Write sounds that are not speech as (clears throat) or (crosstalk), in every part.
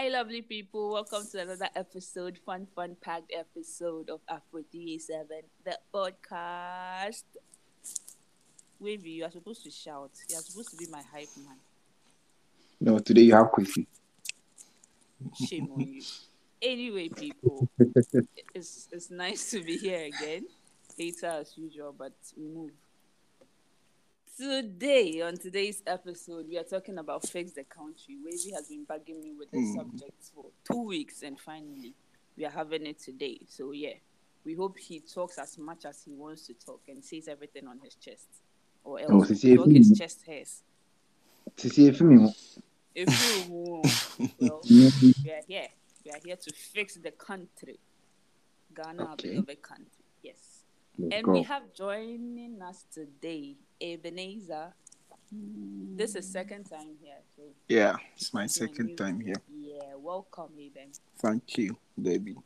Hi, lovely people. Welcome to another episode, fun, fun packed episode of Afro 387, the podcast. Wavy, you are supposed to shout. You are supposed to be my hype man. No, today you have Kwesi. Shame on you. Anyway, people, (laughs) it's it's nice to be here again. Hater as usual, but we move. Today, on today's episode, we are talking about Fix the Country. Wavy has been bugging me with the Hmm. subject for two weeks, and finally, we are having it today. So, yeah, we hope he talks as much as he wants to talk and says everything on his chest. Or else, Oh, see, talk his chest hairs. If you well, (laughs) mm, we are here. We are here to fix the country. Ghana, Okay. beloved country. Yes. And go. we have joining us today Ebenezer. This is second time here. So Yeah, it's my second time here. Yeah, welcome Eben. Thank you, baby.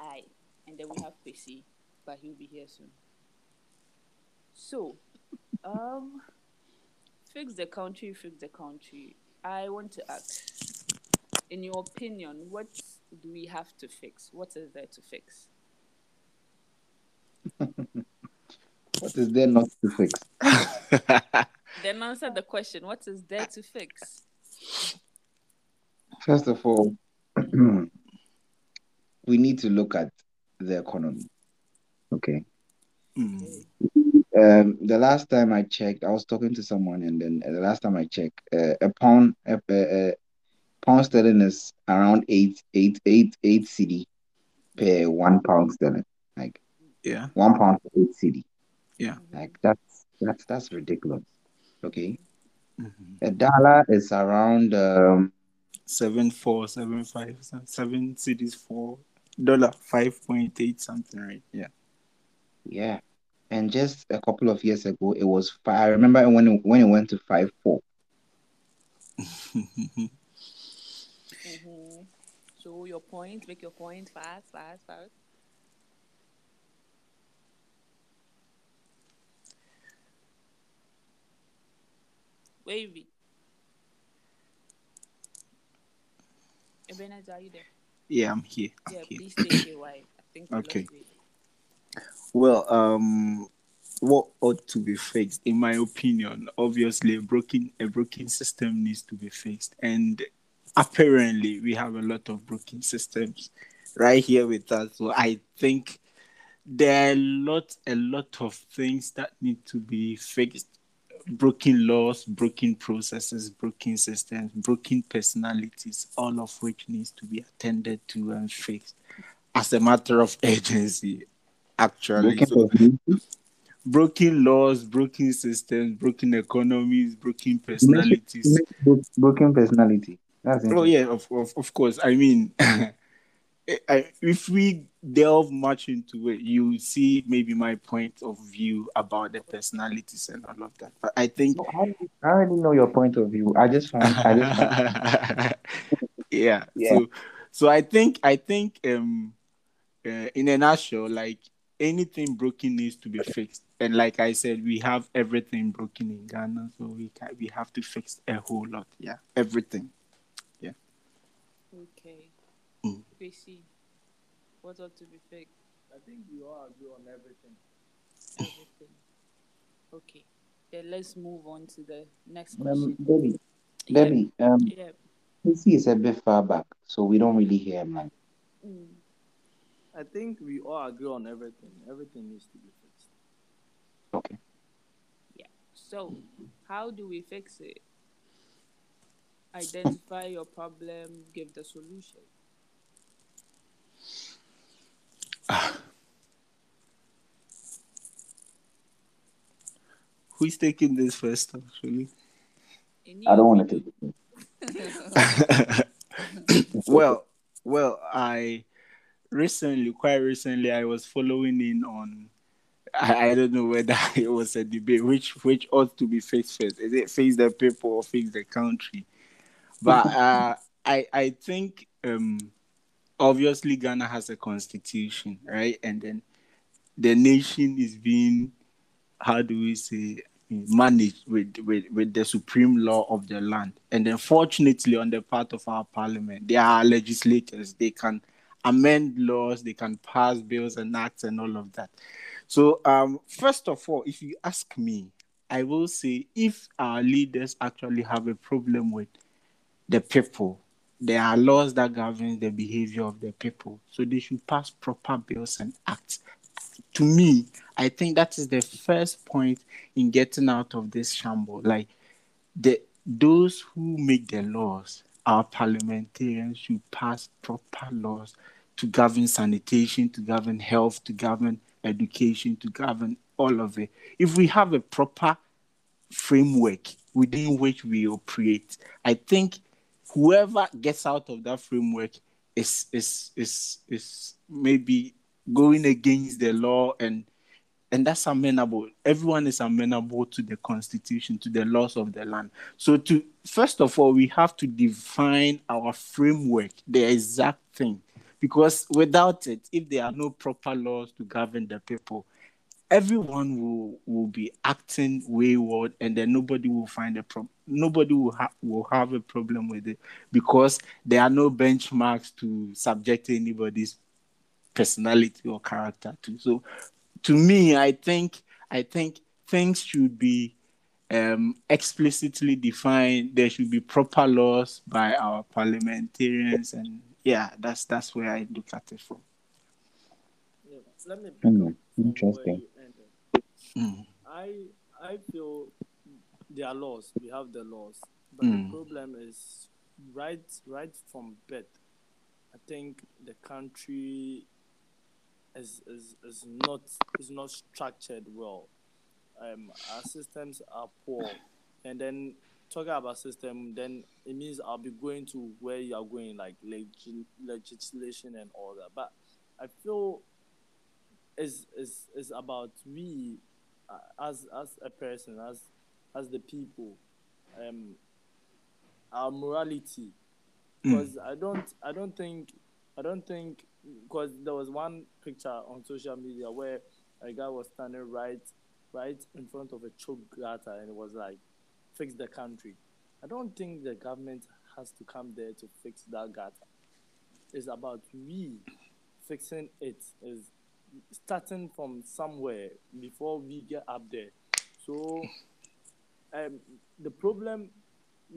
Aye. And then we have Kwesi, but he'll be here soon. So, um fix the country, fix the country. I want to ask, in your opinion, what do we have to fix? What is there to fix? What is there not to fix? (laughs) Then answer the question, what is there to fix? First of all, (clears throat) we need to look at the economy. Okay. Mm, Um, the last time I checked, I was talking to someone, and then uh, the last time I checked, uh, a pound, a, a, a pound sterling is around eight, eight, eight, eight cedi per one pound sterling. Like yeah, one pound for eight cedi. Yeah. Like that's that's that's ridiculous. Okay. mhm. A dollar is around um Seven four, seven five, seven cedis four dollar five point eight something, right? Yeah. Yeah. And just a couple of years ago, it was five. I remember when it, when it went to five four. (laughs) Mm-hmm. So your point, make your point fast, fast, fast. Wavy. Ebenezer, are you there? yeah, I'm here. I'm Yeah, here. please stay here. Why? I think Okay. Well, um, what ought to be fixed, in my opinion, obviously a broken a broken system needs to be fixed, and apparently we have a lot of broken systems right here with us. So I think there are a lot a lot of things that need to be fixed. Broken laws, broken processes, broken systems, broken personalities, all of which needs to be attended to and fixed as a matter of (laughs) urgency actually. So, broken laws, broken systems, broken economies, broken personalities. broken personality. That's Oh yeah, of of, of course. I mean, (laughs) if we delve much into it, you see maybe my point of view about the personalities and all of that. But I think No, I, I already know your point of view. I just found I just found yeah. (laughs) Yeah. So so I think I think um uh, in a nutshell, like anything broken needs to be fixed. And like I said, we have everything broken in Ghana, so we can we have to fix a whole lot. Yeah, everything. Yeah. Okay. Kwesi, what ought to be fixed? I think we all agree on everything. Everything. Okay. Then let's move on to the next um, question. Debbie. Yeah, Debbie, um Yeah. PC is a bit far back, so we don't really hear him. Like, Mm. I think we all agree on everything. Everything needs to be fixed. okay. Yeah. So, how do we fix it? Identify your problem, give the solution. Who's taking this first, actually? I don't want to take it. (laughs) (laughs) well, well, I recently, quite recently, I was following in on. I, I don't know whether (laughs) it was a debate which which ought to be fixed first. Is it fix the people or fix the country? But uh, I I think um, obviously Ghana has a constitution, right? And then the nation is being how do we say managed with, with, with the supreme law of the land. And then, fortunately, on the part of our parliament, they are legislators. They can amend laws, they can pass bills and acts and all of that. So, um, first of all, if you ask me, I will say if our leaders actually have a problem with the people, there are laws that govern the behavior of the people. So they should pass proper bills and acts. To me, I think that is the first point in getting out of this shamble. Like the those who make the laws, our parliamentarians should pass proper laws to govern sanitation, to govern health, to govern education, to govern all of it. If we have a proper framework within which we operate, I think whoever gets out of that framework is is is is maybe going against the law and and that's amenable. Everyone is amenable to the constitution to the laws of the land. So to first of all we have to define our framework the exact thing. Because without it if there are no proper laws to govern the people everyone will will be acting wayward and then nobody will find a problem nobody will, ha- will have a problem with it because there are no benchmarks to subject anybody's personality or character to. So to me i think i think things should be um, explicitly defined. There should be proper laws by our parliamentarians and yeah that's that's where i look at it from. Let me where interesting. Mm. I I feel there are laws. We have the laws, but Mm. the problem is right right from birth. I think the country is is, is not is not structured well. Um, our systems are poor, and then talking about system, then it means I'll be going to where you are going, like leg- legislation and all that. But I feel is is is about we as as a person as as the people um our morality. Because i don't i don't think i don't think because there was one picture on social media where a guy was standing right right in front of a choke gutter and it was like fix the country. I don't think the government has to come there to fix that gutter. It's about we fixing it is starting from somewhere before we get up there. So, um, the problem,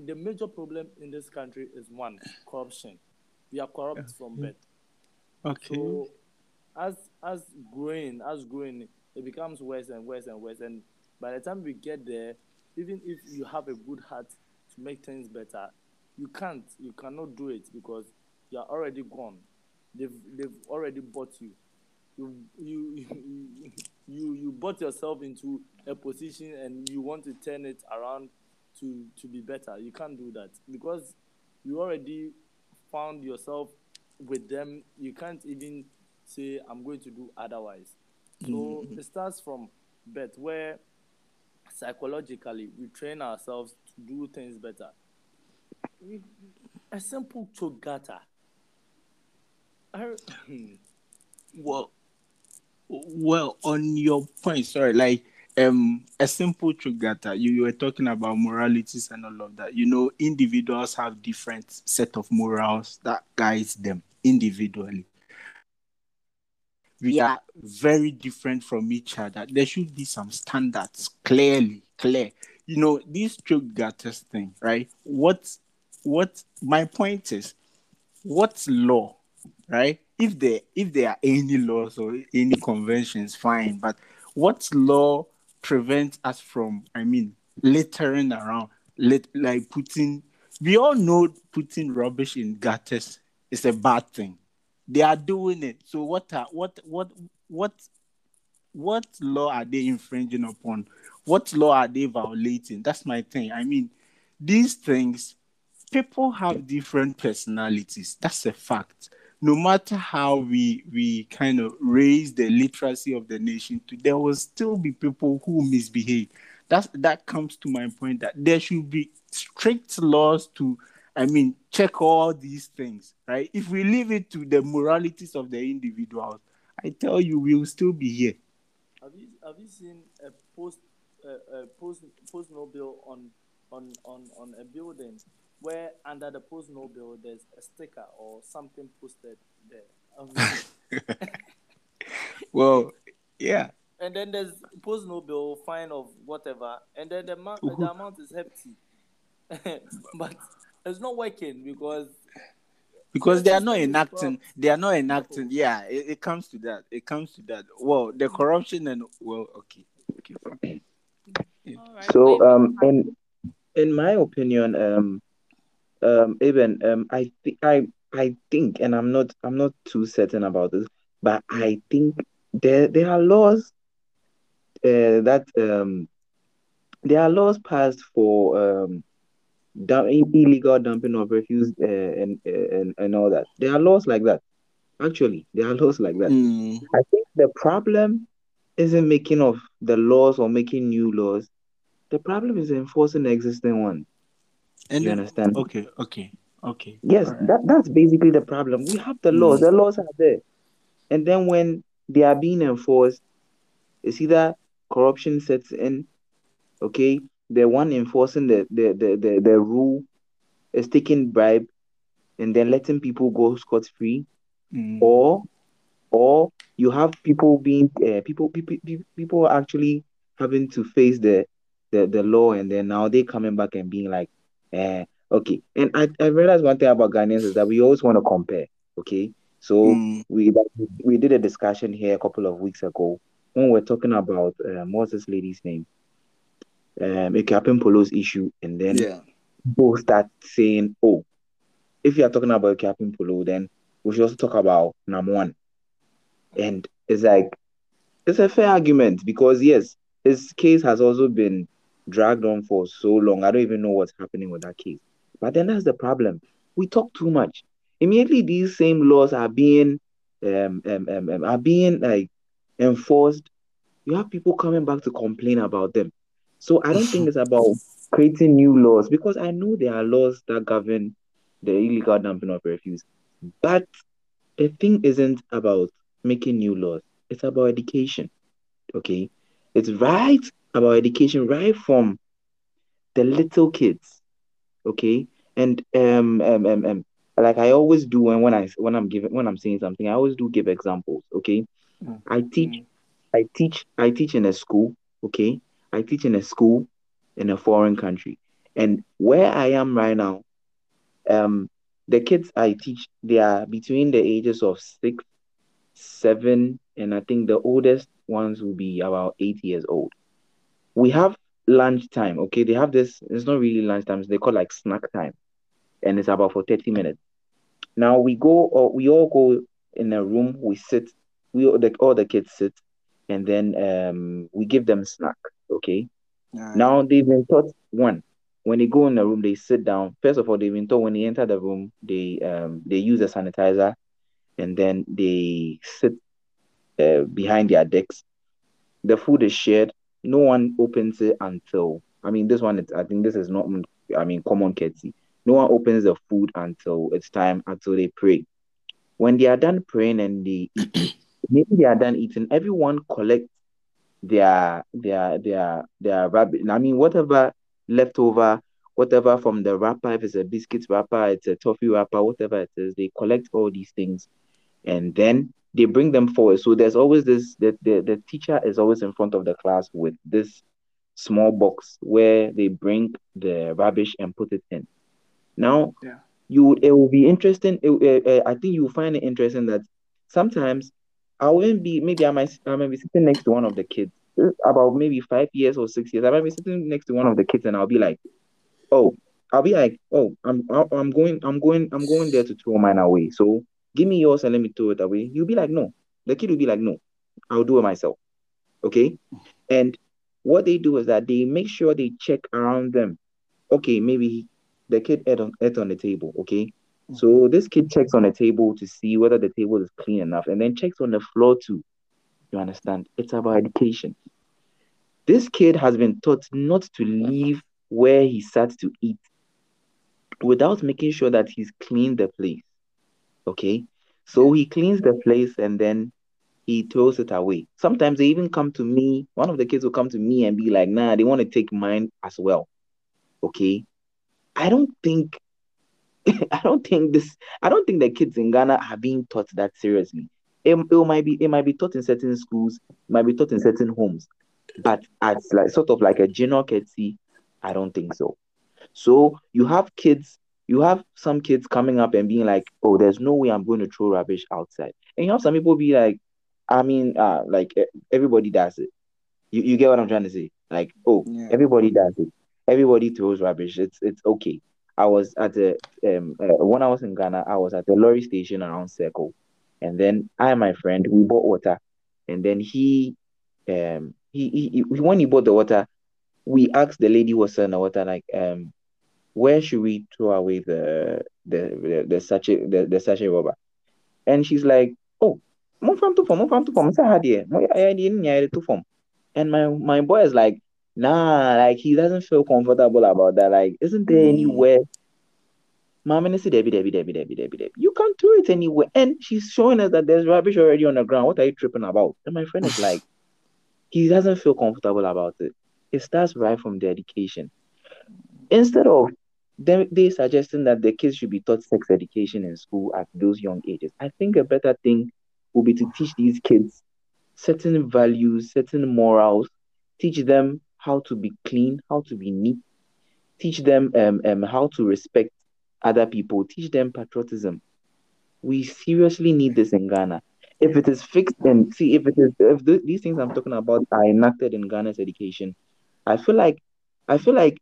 the major problem in this country is one corruption. We are corrupt from birth. okay So, as as growing, as growing, it becomes worse and worse and worse. And by the time we get there, even if you have a good heart to make things better, you can't. You cannot do it because you are already gone. They've they've already bought you. You you you (laughs) you, you bought yourself into a position and you want to turn it around to to be better. You can't do that because you already found yourself with them. You can't even say I'm going to do otherwise. So mm-hmm. it starts from birth where psychologically we train ourselves to do things better. A simple chogata. I, hmm. well well on your point sorry like um a simple chugata you, you were talking about moralities and all of that you know individuals have different set of morals that guides them individually. We are very different from each other. There should be some standards clearly clear. You know this chugatas thing right? What what my point is what's law right if there if there are any laws or any conventions fine but what law prevents us from i mean littering around lit, like putting we all know putting rubbish in gutters is a bad thing. They are doing it. So what are what what what what law are they infringing upon? What law are they violating? That's my thing. I mean these things people have different personalities. That's a fact no matter how we we kind of raise the literacy of the nation there will still be people who misbehave. That's that comes to my point that there should be strict laws to i mean check all these things right? If we leave it to the moralities of the individuals i tell you we will still be here. Have you have you seen a post a, a post post no bill on on on on a building where under the post no bill there's a sticker or something posted there. Um, (laughs) well, yeah. and then there's post no bill fine of whatever, and then the amount the amount is hefty, (laughs) but it's not working because because they are not enacting they are not enacting yeah it, it comes to that it comes to that well the corruption and well okay okay fine. All right. So um in in my opinion, um um even um I think I I think and I'm not I'm not too certain about this, but I think there there are laws uh, that um there are laws passed for um dump, illegal dumping of refuse uh, and, and and all that. There are laws like that. Actually, there are laws like that. Mm, I think the problem isn't making of the laws or making new laws. The problem is enforcing the existing ones. And You understand? okay okay okay Yes, Alright. that, that's basically the problem. We have the laws, Mm. the laws are there. And then when they are being enforced, it's either corruption sets in, okay, the one enforcing the, the, the, the, the rule is taking bribe and then letting people go scot free, Mm, or or you have people being uh, people people people actually having to face the the, the law and then now they coming back and being like eh, okay. And I, I realized one thing about Ghanaians is that we always want to compare okay? So mm, we we did a discussion here a couple of weeks ago when we are talking about um, what's this lady's name? Um Akuapem Poloo's issue and then yeah. people start saying, oh, if you are talking about Captain Polo, then we should also talk about Namuan. And it's like, it's a fair argument because, yes, his case has also been dragged on for so long. I don't even know what's happening with that case. But then that's the problem. We talk too much. Immediately, these same laws are being um, um, um, um, are being like enforced. You have people coming back to complain about them. So I don't think it's about creating new laws because I know there are laws that govern the illegal dumping of refuse. But the thing isn't about making new laws, it's about education. Okay. It's right about education, right from the little kids. Okay. And um, um, um, um like I always do when, when I when I'm giving when I'm saying something, I always do give examples. Okay. Mm. I teach. I teach I teach in a school, okay? I teach in a school in a foreign country. And where I am right now, um the kids I teach, they are between the ages of six, seven, and I think the oldest ones will be about eight years old. We have lunch time, okay? They have this, it's not really lunch time, they call like snack time. And it's about for 30 minutes. Now we go or we all go in a room, we sit, we all the all the kids sit, and then um we give them snack, okay? Now they've been taught one. When they go in the room, they sit down. First of all, they've been taught when they enter the room, they um they use a sanitizer, and then they sit uh, behind their decks. The food is shared. No one opens it until I mean this one. I think this is not I mean common courtesy. No one opens the food until it's time until they pray. When they are done praying and they eat, (coughs) maybe they are done eating. Everyone collects their their their their rabbit. I mean, whatever leftover, whatever from the wrapper, if it's a biscuit wrapper, it's a toffee wrapper, whatever it is, they collect all these things, and then they bring them forward. So there's always this that the, the teacher is always in front of the class with this small box where they bring the rubbish and put it in. Now, Yeah. you it will be interesting. it- uh, I think you find it interesting that sometimes I wouldn't be maybe I might I might be sitting next to one of the kids about maybe five years or six years. I might be sitting next to one of the kids and I'll be like, oh, I'll be like, oh, I'm I'm I'm going I'm going I'm going there to throw mine away. So give me yours and let me throw it away. You'll be like, no. The kid will be like, no, I'll do it myself. Okay, and what they do is that they make sure they check around them. Okay, maybe the kid ate on ate on the table. Okay, so mm-hmm. this kid checks on the table to see whether the table is clean enough, and then checks on the floor too. You understand? It's about education. This kid has been taught not to leave where he sat to eat without making sure that he's cleaned the place. Okay, so he cleans the place and then he throws it away. Sometimes they even come to me. One of the kids will come to me and be like, nah, they want to take mine as well. Okay. I don't think (laughs) I don't think this I don't think the kids in Ghana are being taught that seriously. It, it might be it might be taught in certain schools, might be taught in certain homes, but as like sort of like a general courtesy, I don't think so. So you have kids, you have some kids coming up and being like, "Oh, there's no way I'm going to throw rubbish outside," and you have some people be like, "I mean, uh, like everybody does it." You you get what I'm trying to say? Like, oh, yeah. everybody does it. Everybody throws rubbish. It's it's okay. I was at the um uh, when I was in Ghana, I was at the lorry station around Circle, and then I and my friend we bought water, and then he um he, he, he when he bought the water, we asked the lady who was selling the water like um where should we throw away the the the, the sachet the, the sachet rubber, and she's like oh move from to form move from to form say how to and my my boy is like nah, like he doesn't feel comfortable about that. Like, isn't there mm. anywhere? Mom and Debbie, Debbie, Debbie, Debbie, Debbie, Debbie. You can't do it anywhere. And she's showing us that there's rubbish already on the ground. What are you tripping about? And my friend is (sighs) like, he doesn't feel comfortable about it. It starts right from the education. Instead of them they suggesting that the kids should be taught sex education in school at those young ages. I think a better thing would be to teach these kids certain values, certain morals, teach them how to be clean, how to be neat, teach them um, um, how to respect other people, teach them patriotism. We seriously need this in Ghana. If it is fixed and see if it is if the, these things I'm talking about are enacted in Ghana's education, I feel like I feel like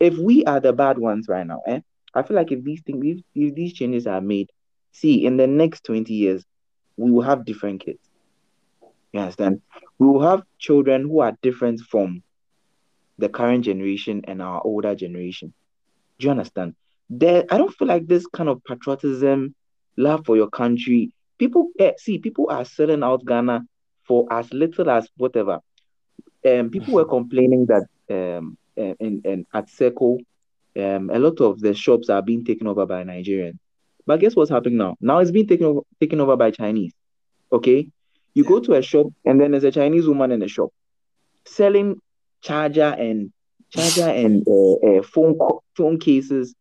if we are the bad ones right now, eh? I feel like if these things if, if these changes are made, see in the next 20 years, we will have different kids. You understand? We will have children who are different from the current generation and our older generation. Do you understand? There, I don't feel like this kind of patriotism, love for your country. People eh, see people are selling out Ghana for as little as whatever. Um, people were (laughs) complaining that um, eh, in, in at Circle, um, a lot of the shops are being taken over by Nigerians. But guess what's happening now? Now it's being taken over, taken over by Chinese. Okay, you go to a shop and then there's a Chinese woman in the shop selling charger and charger and uh, uh, phone phone cases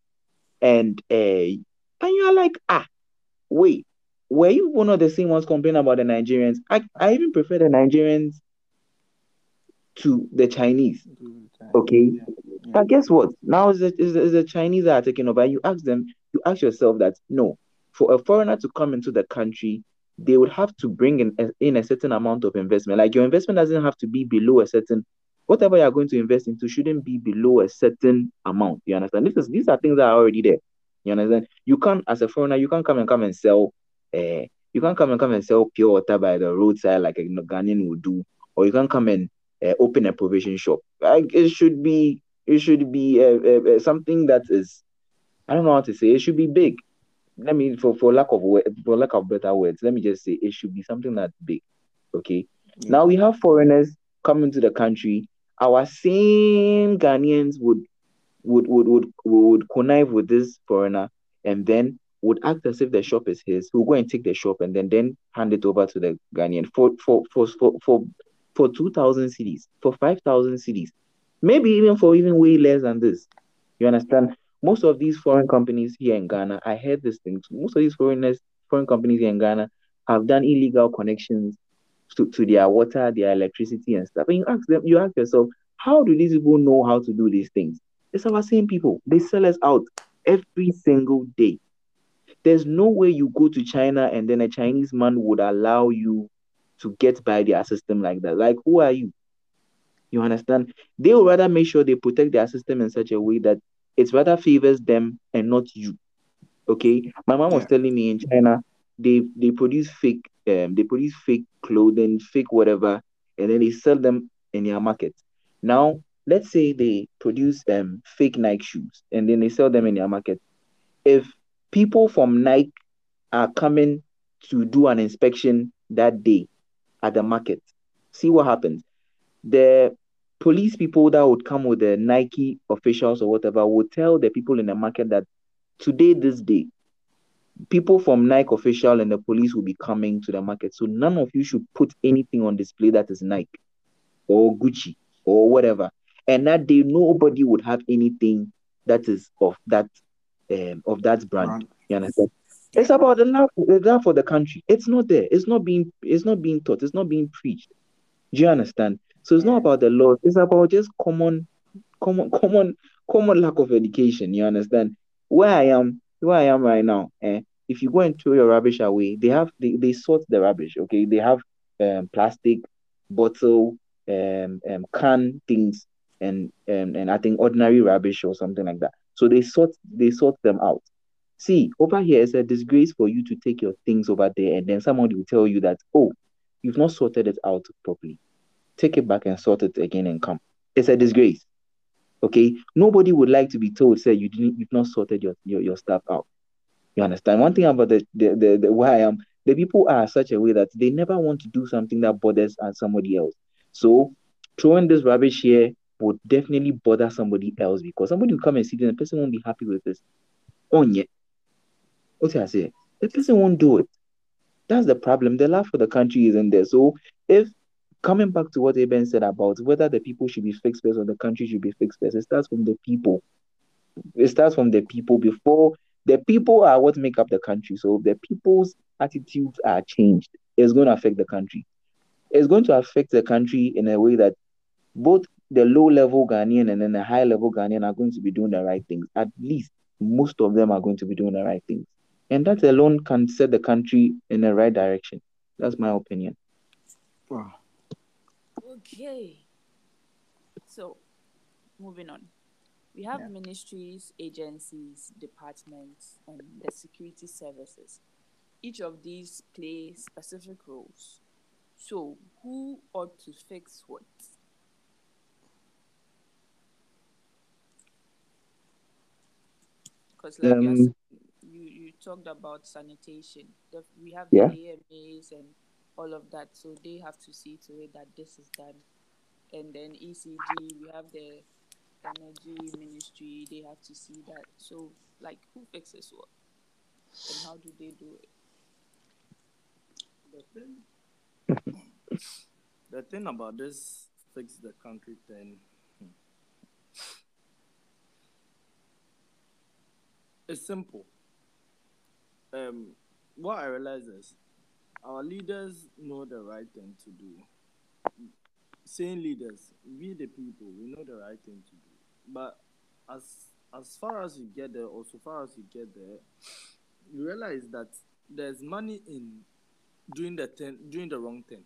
and uh, and you're like ah wait were you one of the same ones complaining about the Nigerians? I, I even prefer the Nigerians to the Chinese. Okay. Yeah. Yeah. But guess what? Now is the, is, the, is the Chinese that are taking over. You ask them, you ask yourself that no, for a foreigner to come into the country, they would have to bring in a, in a certain amount of investment. Like your investment doesn't have to be below a certain whatever you are going to invest into shouldn't be below a certain amount. You understand? This is these are things that are already there. You understand? You can't, as a foreigner, you can't come and come and sell. Uh, you can't come and come and sell pure water by the roadside like a Ghanaian would do, or you can't come and uh, open a provision shop. Like it should be, it should be uh, uh, something that is, I don't know how to say. It should be big. Let me, for for lack of for lack of better words, let me just say it should be something that's big. Okay. Yeah. Now we have foreigners coming to the country our same Ghanaians would would would would, would connive with this foreigner and then would act as if the shop is his. He'll go and take the shop and then then hand it over to the Ghanaian for for for for for, for two thousand cedis, for five thousand cedis, maybe even for even way less than this. You understand? Most of these foreign companies here in Ghana, I heard this thing. Most of these foreigners, foreign companies here in Ghana, have done illegal connections to, to their water, their electricity and stuff. And you ask them, you ask yourself, how do these people know how to do these things? It's our same people. They sell us out every single day. There's no way you go to China and then a Chinese man would allow you to get by their system like that. Like, who are you? You understand? They would rather make sure they protect their system in such a way that it rather favors them and not you. Okay. My mom was telling me in China, they they produce fake um, they produce fake clothing, fake whatever, and then they sell them in their market. Now, let's say they produce um fake Nike shoes and then they sell them in their market. If people from Nike are coming to do an inspection that day at the market, see what happens. The police people that would come with the Nike officials or whatever would tell the people in the market that today, this day, people from Nike official and the police will be coming to the market. So none of you should put anything on display that is Nike or Gucci or whatever. And that day nobody would have anything that is of that um, of that brand. Brand. You understand? It's about the love, the love for the country. It's not there. It's not being it's not being taught. It's not being preached. Do you understand? So it's not about the law. It's about just common, common, common, common lack of education. You understand? Where I am, where I am right now, eh, if you go and throw your rubbish away, they have they, they sort the rubbish, okay? They have um plastic, bottle, um, um can things and um, and I think ordinary rubbish or something like that. So they sort they sort them out. See, over here it's a disgrace for you to take your things over there and then somebody will tell you that, oh, you've not sorted it out properly. Take it back and sort it again and come. It's a disgrace. Okay. Nobody would like to be told, say you didn't you've not sorted your, your, your stuff out. You understand? One thing about the, the, the, the where I am, the people are such a way that they never want to do something that bothers uh, somebody else. So throwing this rubbish here would definitely bother somebody else because somebody will come and see this and the person won't be happy with this. Oh yeah. What I say? The person won't do it. That's the problem. The love for the country isn't there. So if coming back to what Eben said about whether the people should be fixed first or the country should be fixed first, it starts from the people. It starts from the people before the people are what make up the country. So the people's attitudes are changed, it's going to affect the country. It's going to affect the country in a way that both the low level Ghanaian and then the high level Ghanaian are going to be doing the right things. At least most of them are going to be doing the right things. And that alone can set the country in the right direction. That's my opinion. Wow. Okay. So, moving on. We have Yeah. ministries, agencies, departments, and the security services. Each of these play specific roles. So, who ought to fix what? Because, like you, Um, you, you talked about sanitation. The, we have Yeah. the AMAs and all of that, so they have to see to it that this is done and then ECG, we have the energy ministry, they have to see that. So, like, who fixes what? And how do they do it? The thing, the thing about this fix the country thing, hmm, it's simple. Um, what I realize is our leaders know the right thing to do. Saying leaders, we the people, we know the right thing to do. But as as far as you get there, or so far as you get there, you realize that there's money in doing the thing, doing the wrong thing,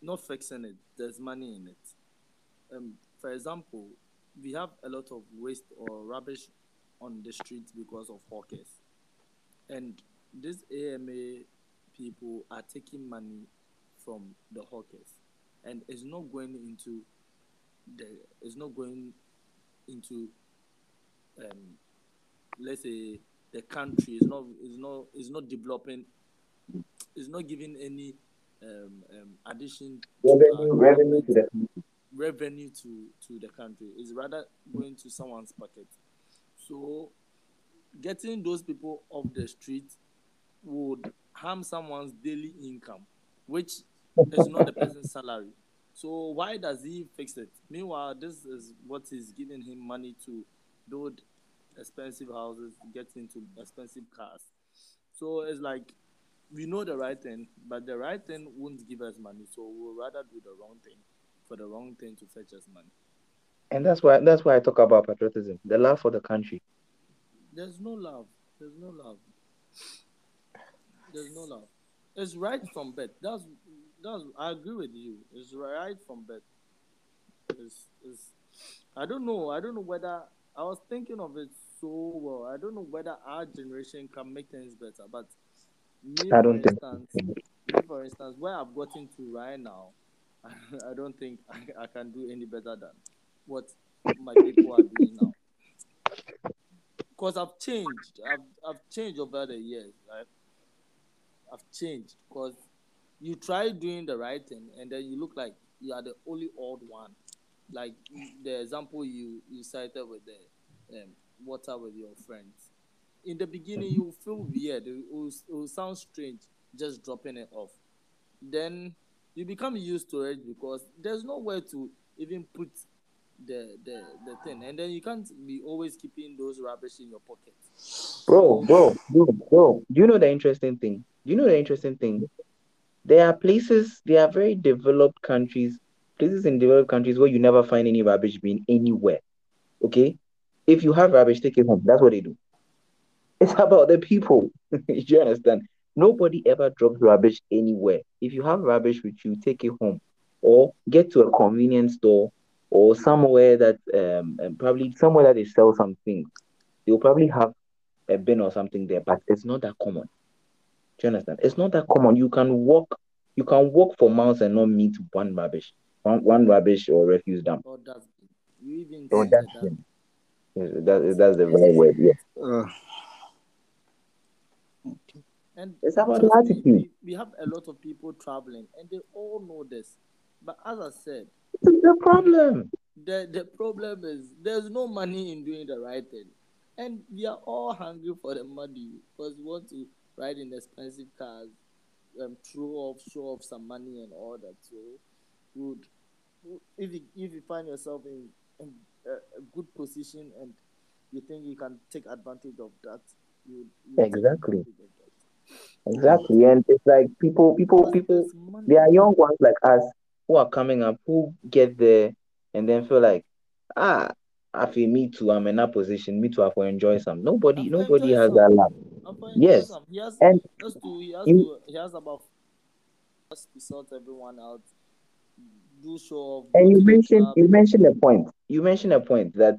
not fixing it. There's money in it. Um, for example, we have a lot of waste or rubbish on the streets because of hawkers, and these AMA people are taking money from the hawkers, and it's not going into the it's not going into um, let's say the country is not is not is not developing is not giving any um, um, addition to Revenue, revenue to the revenue to, to the country. It's rather going to someone's pocket. So getting those people off the street would harm someone's daily income, which is not the person's salary. So why does he fix it? Meanwhile, this is what is giving him money to build expensive houses, get into expensive cars. So it's like we know the right thing, but the right thing won't give us money. So we'll rather do the wrong thing for the wrong thing to fetch us money. And that's why that's why I talk about patriotism, the love for the country. There's no love. There's no love. There's no love. It's right from bed. That's that's. I agree with you. It's right from bed. It's, it's, I don't know. I don't know whether I was thinking of it so well. I don't know whether our generation can make things better. But me, I don't think instance, me, for instance, where I've gotten to right now, (laughs) I don't think I, I can do any better than what my people are doing now. Because I've changed. I've, I've changed over the years, right? I've changed because you try doing the right thing and then you look like you are the only odd one. Like the example you, you cited with the um, water with your friends. in the beginning you feel weird. It will, it will sound strange just dropping it off. Then you become used to it because there's nowhere to even put the the the thing, and then you can't be always keeping those rubbish in your pocket. Bro, bro, bro, bro. Do you know the interesting thing? Do you know the interesting thing? There are places, there are very developed countries, places in developed countries where you never find any rubbish bin anywhere. Okay? If you have rubbish, take it home. That's what they do. It's (laughs) about the people. (laughs) Do you understand? Nobody ever drops rubbish anywhere. If you have rubbish with you, take it home. Or get to a convenience store or somewhere that um, probably somewhere that they sell something. They'll probably have a bin or something there, but it's not that common. Do you understand? It's not that common. You can walk, you can walk for miles and not meet one rubbish, one, one rubbish or refuse dump. Or dustbin. You even Or see that- That, that's the right word. Yeah. Uh, And It's about attitude. we, we have a lot of people traveling, and they all know this. But as I said, It's the problem. the the problem is there's no money in doing the right thing, and we are all hungry for the money because we want to ride in expensive cars, um, throw off, show off some money and all that. So, would if you if you find yourself in, in a, a good position and you think you can take advantage of that, you, you Exactly. advantage of that. Exactly. And it's like people, people, people, there are young ones like us who are coming up who get there and then feel like, ah, I feel me too, I'm in that position, me too, I will enjoy some. Nobody, I've nobody has some. that. I'm. Yes. He has, And has to, he has you- to, he has about to sort everyone out, do show off. And you mentioned you mentioned a point. You mentioned a point that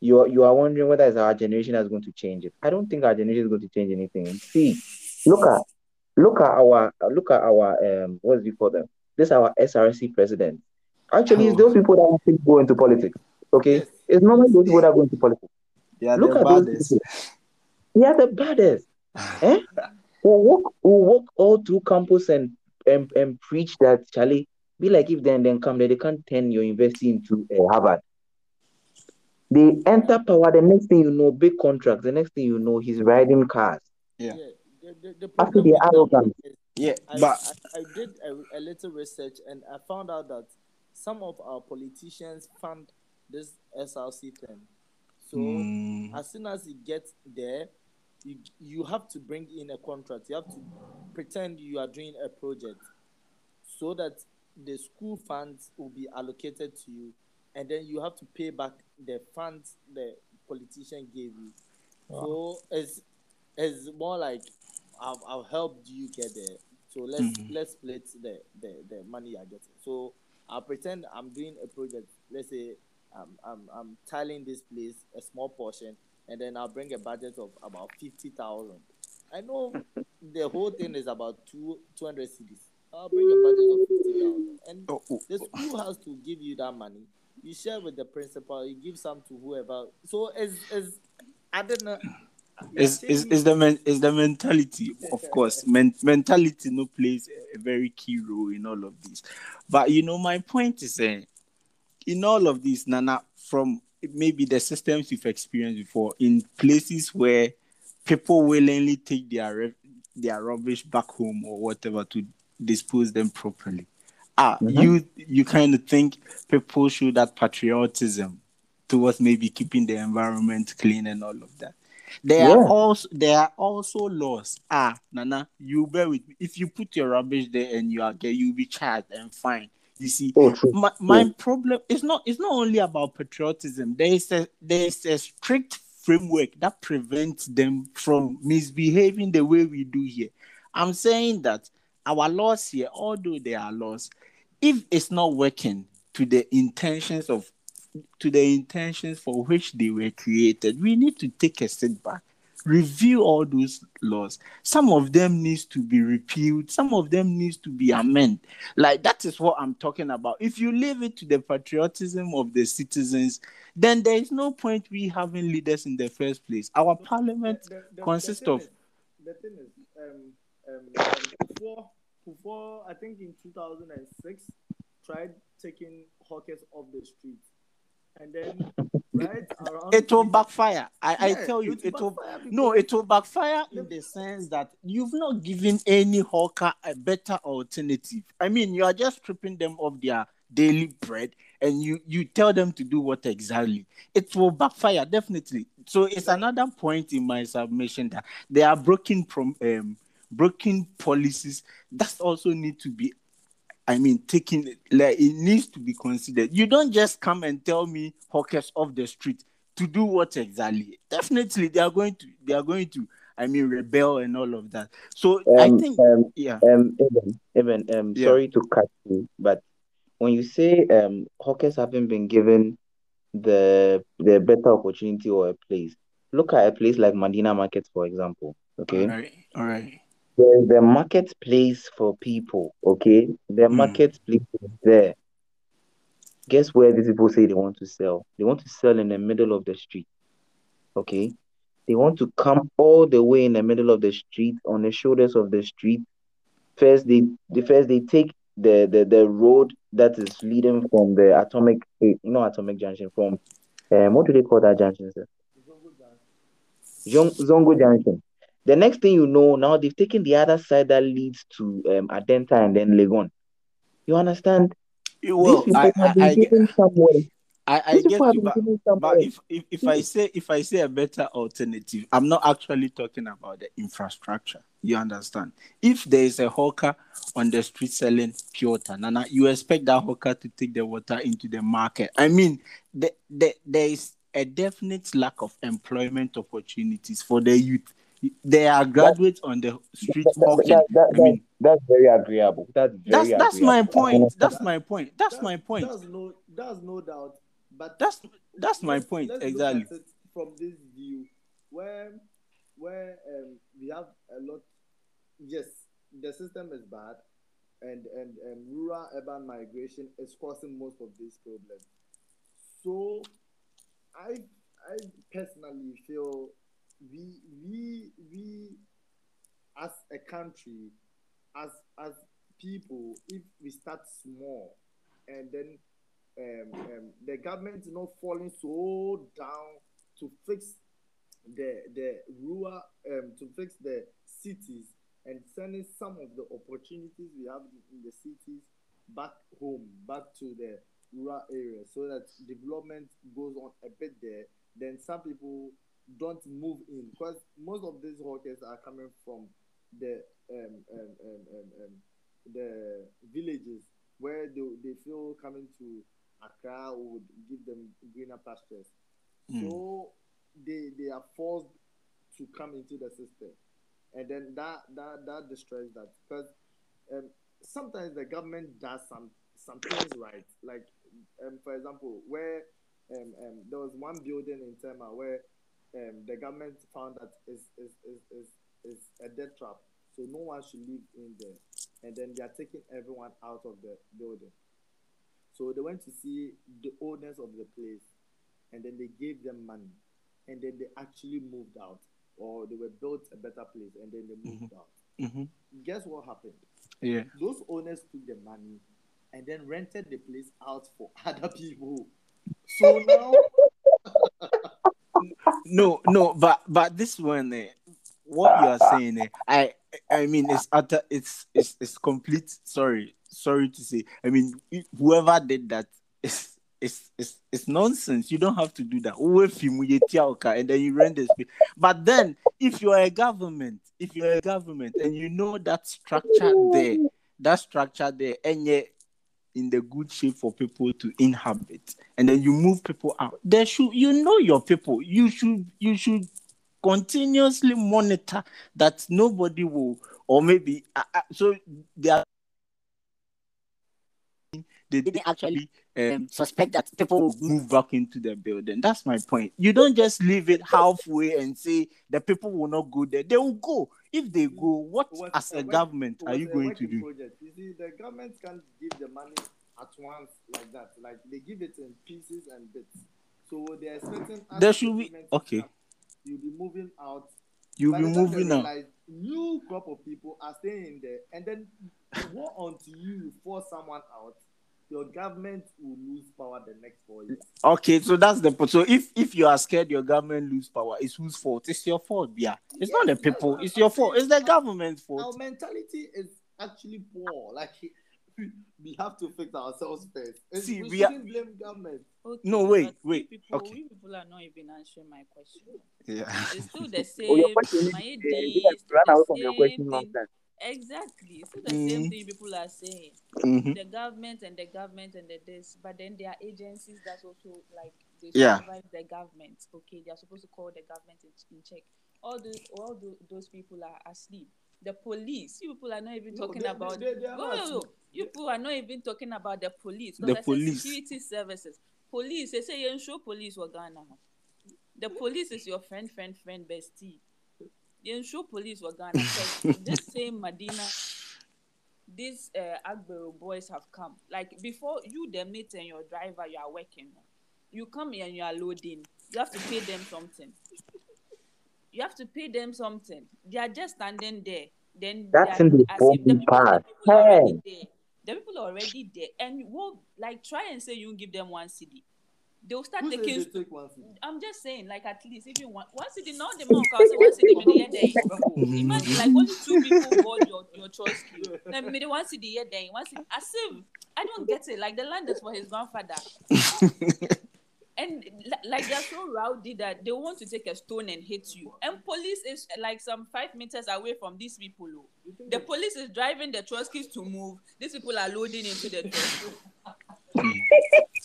you are you are wondering whether it's our generation that's going to change it. I don't think our generation is going to change anything. See, look at look at our look at our um what do you call them? This our SRC president. Actually, it's Oh. those people that actually go into politics. Okay, Yes. it's normally those people that go into politics. they are Look the at those baddest. people. They are the baddest. (laughs) eh? We'll walk, we'll walk all through campus and, and and preach that Charlie. Be like if then then come there, they can't turn your university into uh, Harvard. They enter power. The next thing you know, big contracts. The next thing you know, he's riding cars. Yeah. Yeah. The, the, the After the with them arrogance. Yeah, I, but I, I did a, a little research and I found out that some of our politicians fund this SRC thing. So Mm, as soon as you get there, you you have to bring in a contract. You have to pretend you are doing a project, so that the school funds will be allocated to you, and then you have to pay back the funds the politician gave you. So it's it's more like I've, I've helped you get there. So let's Mhm. let's split the, the the money you're getting. So I'll pretend I'm doing a project. Let's say I'm, I'm, I'm tiling this place a small portion, and then I'll bring a budget of about fifty thousand. I know the whole thing is about two two hundred cedis. I'll bring a budget of fifty thousand, and oh, oh, the school has to give you that money. You share with the principal. You give some to whoever. So as as I don't know. Is is is the men, is the mentality of (laughs) course men, mentality no plays a very key role in all of this but you know my point is uh, in all of this nana from maybe the systems you've experienced before in places where people willingly take their their rubbish back home or whatever to dispose them properly ah Mhm. you you kind of think people show that patriotism towards maybe keeping the environment clean and all of that there are also there are also laws. Ah, Nana, you bear with me. If you put your rubbish there and you are get, you'll be charged and fined. You see, Oh, my, my problem is not it's not only about patriotism. There is a there is a strict framework that prevents them from misbehaving the way we do here. I'm saying that our laws here, although they are laws, if it's not working to the intentions of to the intentions for which they were created, we need to take a step back, review all those laws. Some of them needs to be repealed, some of them needs to be amended. Like that is what I'm talking about. If you leave it to the patriotism of the citizens, then there is no point we having leaders in the first place. Our parliament The- the- the- consists of- is- the thing is, um, um, before, before I think in 2006, tried taking hawkers off the street. And then right around it will 20 backfire. I, I tell you, it it will. No, it will backfire in the sense that you've not given any hawker a better alternative. I mean, you are just stripping them of their daily bread, and you you tell them to do what exactly? It will backfire definitely. So it's another point in my submission that there are broken from um broken policies that also need to be I mean, taking like it needs to be considered. You don't just come and tell me hawkers off the street to do what exactly. Definitely, they are going to. They are going to. I mean, rebel and all of that. So I Um, think, um, yeah, um, Eben, Eben, um, Yeah. sorry to cut you, but when you say um, hawkers haven't been given the the better opportunity or a place, look at a place like Medina Market, for example. Okay, all right, all right, there's the marketplace for people. Okay, the Mm. marketplace is there. Guess where these people say they want to sell? They want to sell in the middle of the street. Okay, they want to come all the way in the middle of the street on the shoulders of the street first they the first they take the, the the road that is leading from the atomic eh, you know atomic junction from um what do they call that junction sir? Zong- Zongo junction. The next thing you know, now they've taken the other side that leads to um Adenta and then Legon. You understand? well, These people I, I, been I, get- somewhere. I, I get you, but but if, if if I say if I say a better alternative, I'm not actually talking about the infrastructure. You understand? If there is a hawker on the street selling pure Nana, you expect that hawker to take the water into the market. I mean, the, the, there is a definite lack of employment opportunities for the youth. There are graduates on the street That, that, hawking. that, that, I mean, that's very agreeable. That's that's very that's my point. That's my point. That's That- my point. That's no, that's no doubt. But That's that's my point let's exactly. Look at it from this view, where where um, we have a lot. Yes, the system is bad, and and um, rural urban migration is causing most of these problems. So, I I personally feel we we we as a country, as as people, if we start small, and then um, um, the government is not falling so down to fix the the rural um, to fix the cities and sending some of the opportunities we have in the cities back home, back to the rural areas, so that development goes on a bit there. Then some people don't move in because most of these hawkers are coming from the um, um, um, um, um, the villages where they, they feel coming to Accra would give them greener pastures. Mm. So they they are forced to come into the system, and then that that that destroys that because um, sometimes the government does some some things right. Like um, for example, where um, um, there was one building in Tema where um, the government found that is is, is, is is a death trap, so no one should live in there, and then they are taking everyone out of the building. So they went to see the owners of the place, and then they gave them money, and then they actually moved out, or they were built a better place, and then they moved out. hmm Guess what happened? Yeah. Those owners took the money and then rented the place out for (laughs) other people. So now, (laughs) no, no, but but this one, eh, what you are saying, eh, I I mean, it's utter, it's it's it's complete. Sorry, sorry to say. I mean, whoever did that is. It's, it's, it's nonsense. You don't have to do that. And then you rent space. But then, if you're a government, if you're a government and you know that structure there, that structure there, and yet in the good shape for people to inhabit. And then you move people out. There should you know your people. You should you should continuously monitor that nobody will or maybe uh, uh, so they didn't actually um, suspect that people will move back into the building. That's my point. You don't just leave it halfway and say the people will not go there. They will go. If they go, what it as a work- government are you going to do? Project. You see, the government can't give the money at once like that. Like they give it in pieces and bits. So they're expecting. There should be- okay. come, You'll be moving out You'll By be the time they moving out. New crop of people are staying in there, and then go on to you force someone out. Your government will lose power the next four years. Okay, so that's the point. So if if you are scared your government lose power, it's whose fault? It's your fault, yeah. It's not the people. It's your fault. It's the government's fault. Our mentality is actually poor. Like (laughs) we have to fix ourselves first. It's- See, we we shouldn't blame government. Okay, No, wait, wait, People, okay. We people are not even answering my question. Yeah. It's still the same. (laughs) Oh, your question is, my uh, ID, you guys it's still run the away from your question long thing. time. Exactly. It's still the same Mhm. thing people are saying. Mhm. The government and the government and the this, but then there are agencies that also like they Yeah. supervise the government. Okay, they are supposed to call the government in, in check. All those all tho- those people are asleep. The police, you people are not even No, talking they- about. they- they are no, no, no. You people are not even talking about the police. 'cause The police. security services. Police, they say you show police what Ghana. The police is your friend, friend, friend, bestie. You show police what Ghana. 'cause this same Medina, these uh, Agbero boys have come. Like before you, the mate and your driver, you are working. You come here and you are loading. You have to pay them something. You have to pay them something. They are just standing there. Then That's in the as if the people, part. are already Hey. there. The people are already there. And will like try and say you give them one cedi. They'll start Who says taking take one seat? I'm just saying, like at least if you want one cedi, now the monk I'll say one cedi, maybe yeah, there. Imagine like only two people board your your choice queue. Then maybe one cedi yeah, there. One cedi, as if I don't get it. Like the land is for his grandfather, (laughs) and like they're so rowdy that they want to take a stone and hit you. And police is like some five meters away from these people. oh. The police is driving the trotro's to move. These people are loading into the (laughs)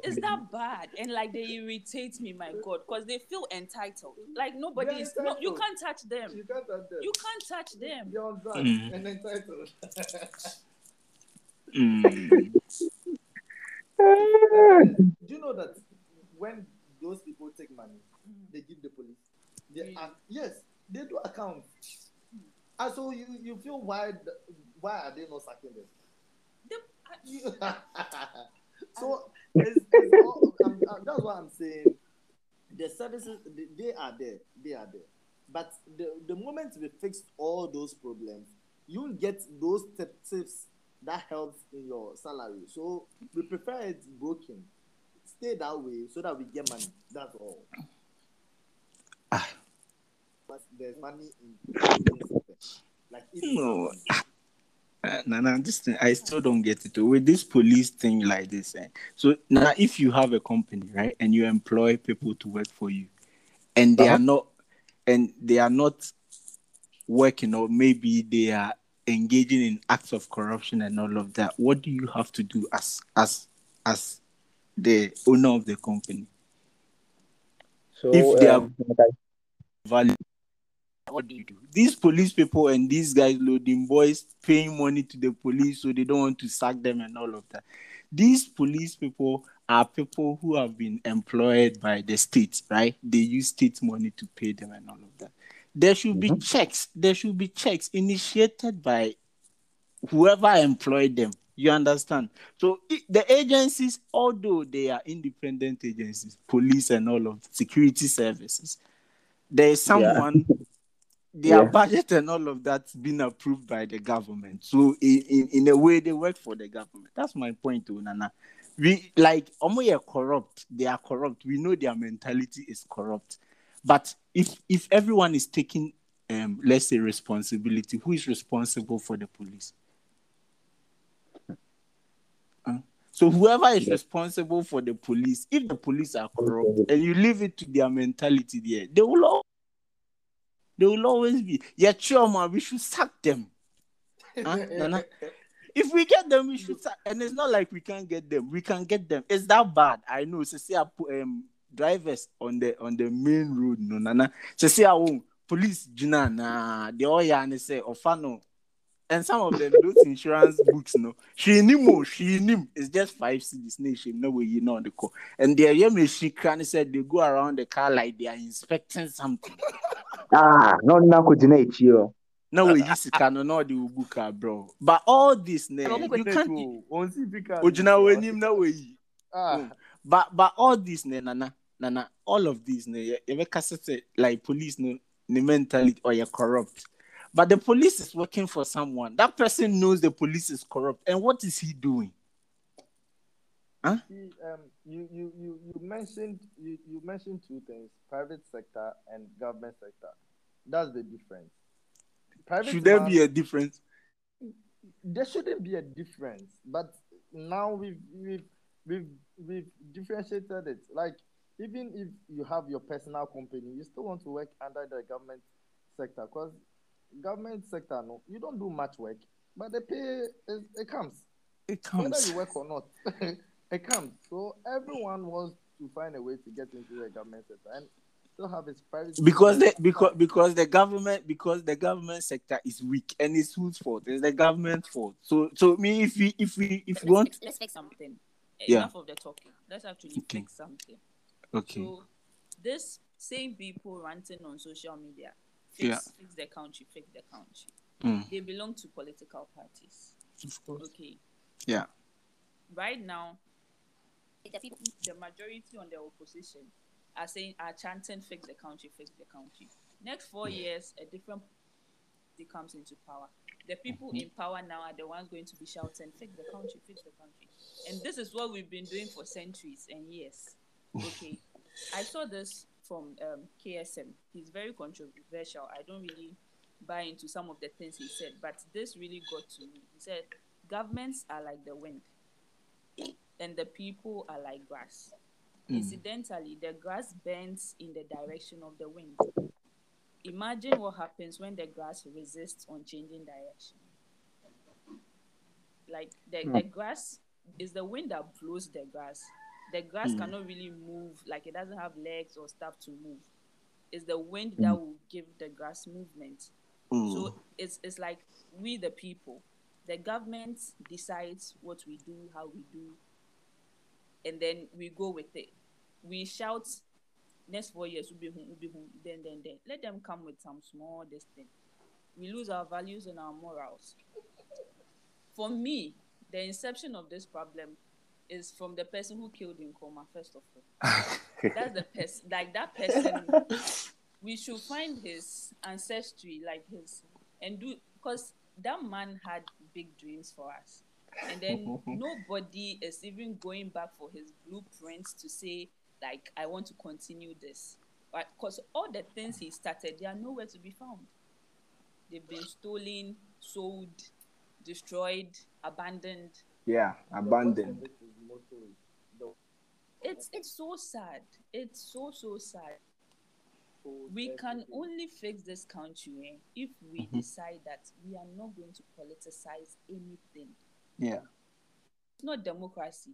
truck. Is that bad? And like they irritate me, my God, because they feel entitled. Like nobody is. No, you can't touch them. You can't touch them. You can't touch them. You're on Mm. and entitled. Mm. (laughs) Do you know that when those people take money, they give the police? They Really? are, yes, they do account. And so you, you feel why why are they not sacking them? Them- I- You- (laughs) so it's, it's all, I'm, I'm- that's what I'm saying. The services they, are there, they are there. But the, the moment we fix all those problems, you'll get those tip- tips that helps in your salary. So we prefer it broken. Stay that way so that we get money. That's all. Ah. But there's money in. Like No. Uh, Nana, this thing I still don't get it. With this police thing like this, eh? so now if you have a company, right, and you employ people to work for you, and they Uh-huh. are not, and they are not working, or maybe they are engaging in acts of corruption and all of that, what do you have to do as as as the owner of the company? So If they are- um, like, value. What do you do? These police people and these guys loading boys paying money to the police so they don't want to sack them and all of that. These police people are people who have been employed by the state, right? They use state money to pay them and all of that. There should be mm-hmm. checks. There should be checks initiated by whoever employed them. You understand? So the agencies, although they are independent agencies, police and all of security services, there is someone their Yeah. budget and all of that's been approved by the government. So in, in, in a way they work for the government. That's my point, to Nana. We like Omo are corrupt, they are corrupt. We know their mentality is corrupt. But if if everyone is taking um let's say responsibility, who is responsible for the police? Huh? So whoever is responsible for the police, if the police are corrupt and you leave it to their mentality there, they will al- they will always be. Yeah, man, we should sack them. (laughs) Huh, Nana? If we get them, we should sack. And it's not like we can't get them. We can get them. It's that bad. I know. So say I put um drivers on the on the main road, no nana. So say I won't police jina na the all ya and say ofano. And some of them those insurance books, no. She nimo, she nim. It's just five cedis nation. No way you know the call. And the yeah, me she can said they go around the car like they are inspecting something. (laughs) ah, no, no, coordinate you. No way you see can no the ubuka, bro. But all this, ne, you can't. On CPK. Ojina wenim na way. Ah, But but all this, ne, nana, nana, all of these, ne, you cassette like police, no, the mentality or you're corrupt. But the police is working for someone. That person knows the police is corrupt, and what is he doing? See, um, you, you, you, you mentioned you, you mentioned two things: private sector and government sector. That's the difference. Private Should there man- be a difference? there shouldn't be a difference, but now we've we've we've we've differentiated it. Like even if you have your personal company, you still want to work under the government sector because government sector no, you don't do much work, but the pay is, it comes It comes. whether you work or not. (laughs) it comes. So everyone wants to find a way to get into the government sector and still have its private because the because because the government because the government sector is weak and it's whose fault? It's the government fault. So so me if we if we if we let's, want fix, let's fix something. Yeah. Enough of the talking. Let's actually Okay. fix something. okay So this same people ranting on social media, fix, Yeah. fix the country, fix the country. Mm. They belong to political parties. of course Okay. yeah Right now, the people, the majority on the opposition are saying are chanting fix the country, fix the country. Next four years, a different party comes into power. The people in power now are the ones going to be shouting, fix the country, fix the country. And this is what we've been doing for centuries and years. (laughs) Okay. I saw this from um, KSM. He's very controversial. I don't really buy into some of the things he said, but this really got to me. He said, governments are like the wind, and the people are like grass. Incidentally, the grass bends in the direction of the wind. Imagine what happens when the grass resists on changing direction. Like the, the grass is the wind that blows the grass. The grass cannot really move, like it doesn't have legs or stuff to move. It's the wind that will give the grass movement. Mm. So it's it's like we the people, the government decides what we do, how we do, and then we go with it. We shout next four years will be home, will be home, then then then. Let them come with some small this thing. We lose our values and our morals. For me, the inception of this problem is from the person who killed Nkrumah, first of all. (laughs) That's the person like that person we should find his ancestry, like his, and do because that man had big dreams for us, and then (laughs) nobody is even going back for his blueprints to say like I want to continue this? Because all the things he started, they are nowhere to be found. They've been stolen, sold, destroyed, abandoned. Yeah abandoned This is mostly the It's it's so sad. It's so so sad. we can only fix this country eh, if we decide that we are not going to politicize anything. yeah It's not democracy.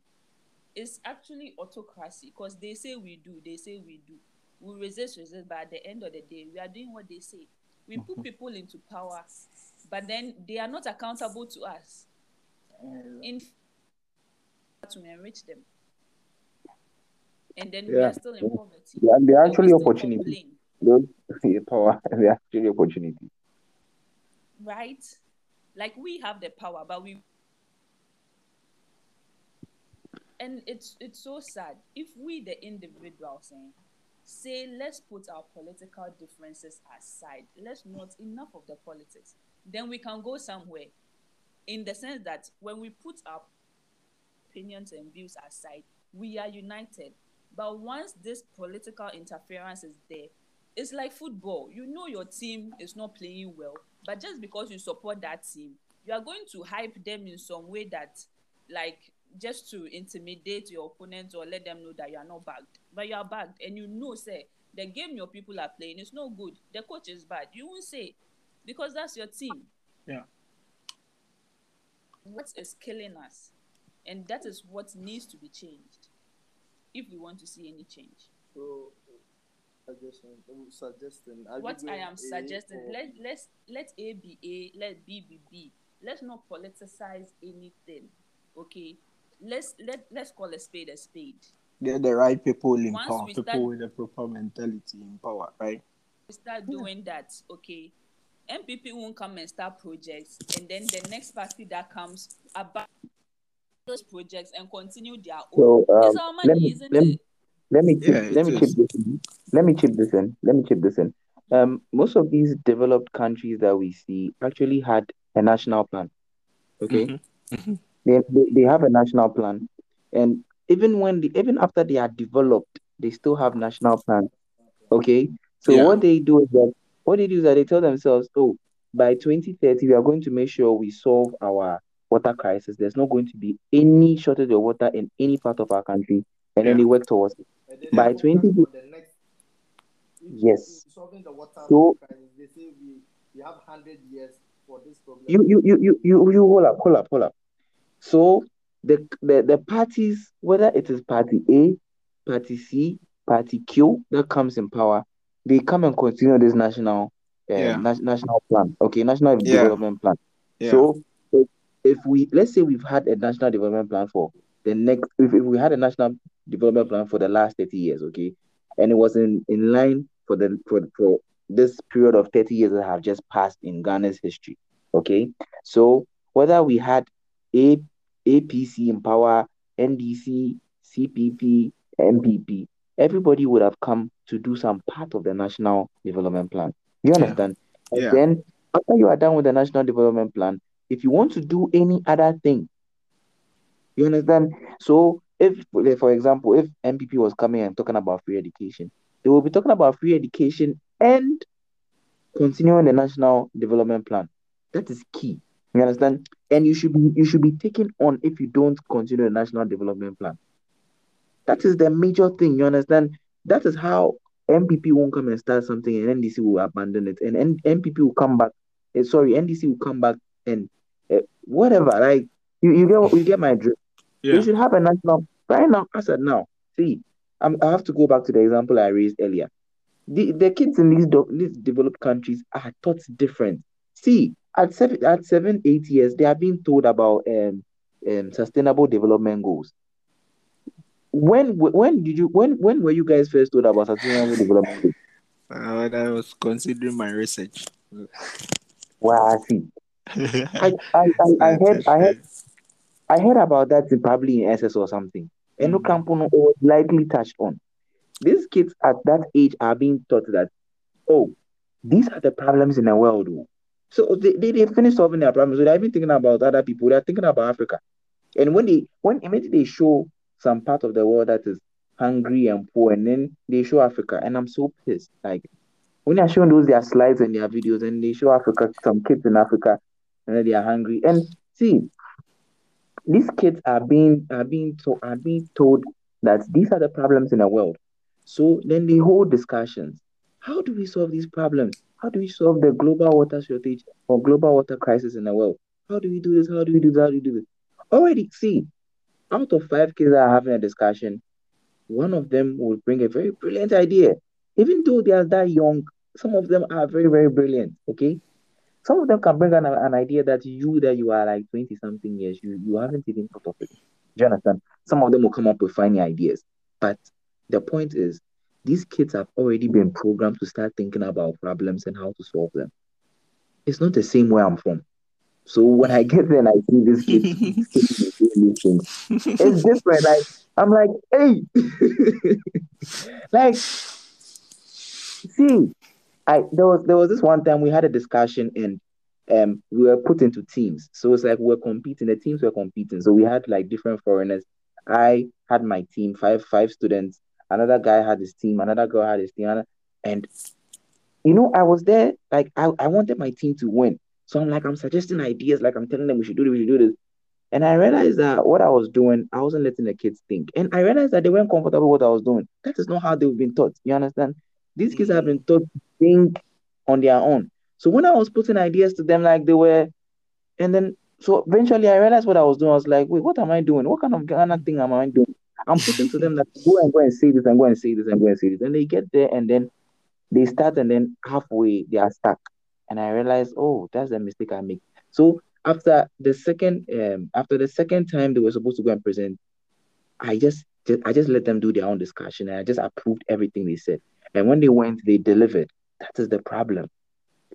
It's actually autocracy because they say we do, they say we do. We resist, resist, but at the end of the day, we are doing what they say. We put people into power, but then they are not accountable to us. In to enrich them. And then we Yeah. are still in poverty. They are, they are And actually still opportunities. complain. (laughs) Power, (laughs) they are actually opportunity. right? Like we have the power, but we and it's it's so sad if we the individuals eh, say let's put our political differences aside let's not enough of the politics then we can go somewhere in the sense that when we put our opinions and views aside we are united but once this political interference is there it's like football. You know your team is not playing well, but just because you support that team, you are going to hype them in some way that, like, just to intimidate your opponents or let them know that you are not bagged. But you are bagged, and you know, say, the game your people are playing is no good. The coach is bad. You won't say because that's your team. Yeah. What is killing us, and that is what needs to be changed if we want to see any change. So, suggestion, um, suggesting. are you what I am A suggesting, or- let let's let A be A, let B be B. Let's not politicize anything. Okay. Let's let let's call a spade a spade. They're the right people in Once power, people start- with the proper mentality in power, right? We start doing that, okay. NPP won't come and start projects, and then the next party that comes about those projects and continue their own. So um, it's our money, let me isn't let me it? let me chip, Yeah, let me is. chip this in. Let me chip this in. Let me chip this in. um, most of these developed countries that we see actually had a national plan. Okay, Mhm. they, they they have a national plan, and even when the even after they are developed, they still have national plans. Okay, so Yeah. what they do is that what they do is that they tell themselves, oh, by 2030 we are going to make sure we solve our water crisis. There's not going to be any shortage of water in any part of our country, and then Yeah. they work towards it. By they focus 20 on the next. if Yes. Solving the water So- crisis, they say we, we have hundred years for this problem. you you you you you you hold up, hold up, hold up. So the the the parties, whether it is party A, party C, party Q that comes in power, they come and continue this national uh, Yeah. na- national plan. Okay, national Yeah. development plan. Yeah. So if, if we let's say we've had a national development plan for the next if, if we had a national development plan for the last 30 years, okay, and it was in, in line for the for, for this period of 30 years that have just passed in Ghana's history. Okay. So whether we had a APC in power, NDC, CPP, NPP, everybody would have come to do some part of the national development plan. You Yeah. understand? And Yeah. then after you are done with the national development plan, if you want to do any other thing, you understand? So if for example, if NPP was coming and talking about free education, they will be talking about free education and continuing the national development plan. That is key. You understand? And you should be you should be taken on if you don't continue the national development plan. That is the major thing. You understand? That is how NPP won't come and start something and NDC will abandon it, and N- NPP will come back. eh, sorry, NDC will come back and uh, whatever. Like you, you get you get my drift. Yeah. They should have a national right now. I said now. See, I'm, I have to go back to the example I raised earlier. The, the kids in these, do, these developed countries are taught different. See, at seven, at seven, eight years, they are being told about um, um sustainable development goals. When when did you when when were you guys first told about sustainable development? Uh, when I was considering my research. Wow, see, (laughs) I, I, I, I heard I heard I heard about that in, probably in SS or something. And no Mhm. Campono was likely touched on. These kids at that age are being taught that, oh, these are the problems in the world. oh. So they, they, they finish solving their problems. So they're even thinking about other people. They're thinking about Africa. And when they when immediately they show some part of the world that is hungry and poor, and then they show Africa, and I'm so pissed. Like when they're showing those their slides and their videos, and they show Africa, some kids in Africa, and they are hungry. And see, these kids are being are being told are being told that these are the problems in the world. So then they hold discussions. How do we solve these problems? How do we solve the global water shortage or global water crisis in the world? How do we do this? How do we do that? How do we do this? Already, see, out of five kids that are having a discussion, one of them will bring a very brilliant idea. Even though they are that young, some of them are very, very brilliant. Okay. Some of them can bring an, an idea that you that you are like 20 something years, you, you haven't even thought of it. Do you understand? Some of them will come up with funny ideas. But the point is, these kids have already been programmed to start thinking about problems and how to solve them. It's not the same where I'm from. So when I get there and I see this doing it's different. Like I'm like, hey, (laughs) like, see, I there was there was this one time we had a discussion and um we were put into teams. So it's like we we're competing. The teams were competing. So we had like different foreigners. I had my team, five five students. Another guy had his team. Another girl had his team. And you know, I was there. Like I, I wanted my team to win. So I'm like, I'm suggesting ideas. Like I'm telling them we should do this, we should do this. And I realized that what I was doing, I wasn't letting the kids think. And I realized that they weren't comfortable with what I was doing. That is not how they've been taught. You understand? These kids have been taught to think on their own. So when I was putting ideas to them, like they were, and then so eventually I realized what I was doing. I was like, wait, what am I doing? What kind of Ghana thing am I doing? I'm putting to them that go and go and say this and go and say this and go and say this. And they get there and then they start and then halfway they are stuck. And I realized, oh, that's a mistake I make. So after the second um after the second time they were supposed to go and present, I just I just let them do their own discussion and I just approved everything they said. And when they went, they delivered. That is the problem.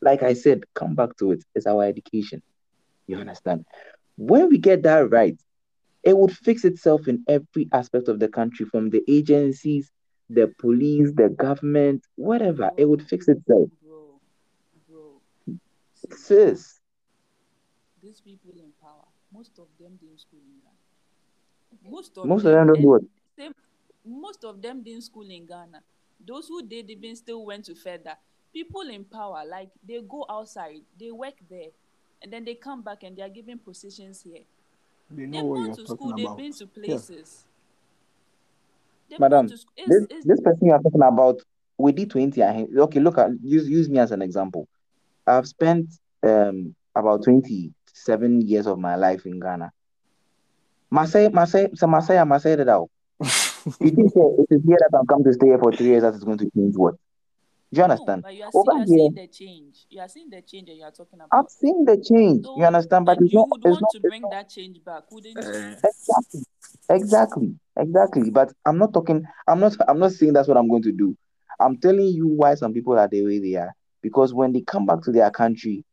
Like I said, come back to it. It's our education. You understand? When we get that right, it would fix itself in every aspect of the country, from the agencies, the police, the government, whatever. It would fix itself. Sis. These people in power, most of them didn't school in Ghana. Most of Most of them don't and do what? same, most of them didn't school in Ghana. Those who did even still went to further. People in power, like they go outside, they work there, and then they come back and they are given positions here. They know They've what gone you're to talking school, they've about. been to places. They've Madam, gone. This It's, it's, this person you are talking about, we did 20. Okay, look at use use me as an example. I've spent um about 27 years of my life in Ghana. Masai, Masai, so Masai, Masai (laughs) it out. You think it is here that I'm come to stay here for three years that is going to change what? Do you no, understand? but you are, see, you are here, seeing the change. You are seeing the change and you are talking about. I've about seen the change. You understand? But and it's you not would it's want not to bring not that change back, wouldn't you? Eh, exactly. Exactly. Exactly. But I'm not talking I'm not I'm not saying that's what I'm going to do. I'm telling you why some people are the way they are. Because when they come back to their country,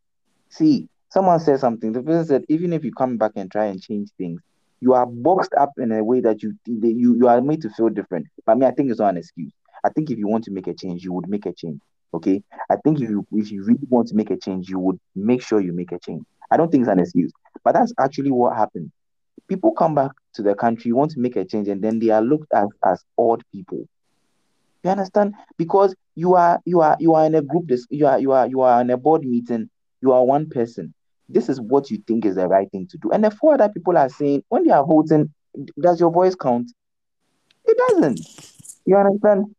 See, someone said something. The person said, even if you come back and try and change things, you are boxed up in a way that you you you are made to feel different. But me, I think it's not an excuse. I think if you want to make a change, you would make a change. Okay. I think if you if you really want to make a change, you would make sure you make a change. I don't think it's an excuse, but that's actually what happened. People come back to the country, want to make a change, and then they are looked at as odd people. You understand? Because you are you are you are in a group. This you are you are you are in a board meeting. You are one person. This is what you think is the right thing to do. And the four other people are saying when they are voting, does your voice count? It doesn't. You understand?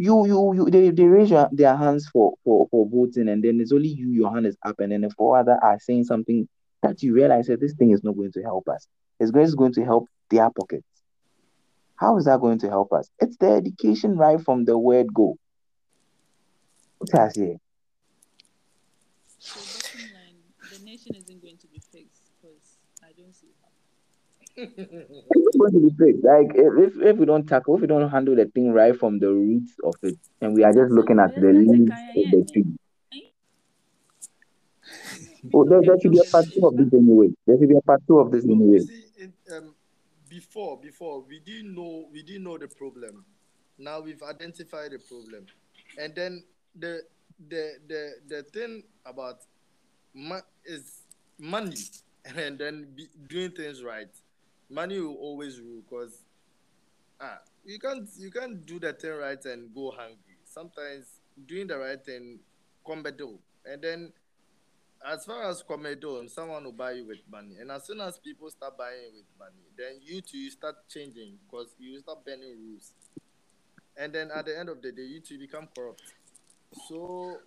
You you you they, they raise your, their hands for, for for voting, and then it's only you, your hand is up, and then the four other are saying something that you realize that this thing is not going to help us. It's going, to help their pockets. How is that going to help us? It's the education right from the word go. What's that say? So bottom line, the nation isn't going to be fixed because I don't see how. It's going to be fixed. Like if, if we don't tackle, if we don't handle the thing right from the roots of it, and we are just looking at the leaves of the tree. Oh, there, there should be a part two of this anyway. There should be a part two of this anyway. in, um, before before we didn't know we didn't know the problem. Now we've identified the problem, and then the the the the thing about ma- is money, (laughs) and then be, doing things right. Money will always rule because ah you can't you can't do the thing right and go hungry. Sometimes doing the right thing come and then as far as Comedo, someone will buy you with money. And as soon as people start buying with money, then you too you start changing because you start bending rules. And then at the end of the day, you two become corrupt. So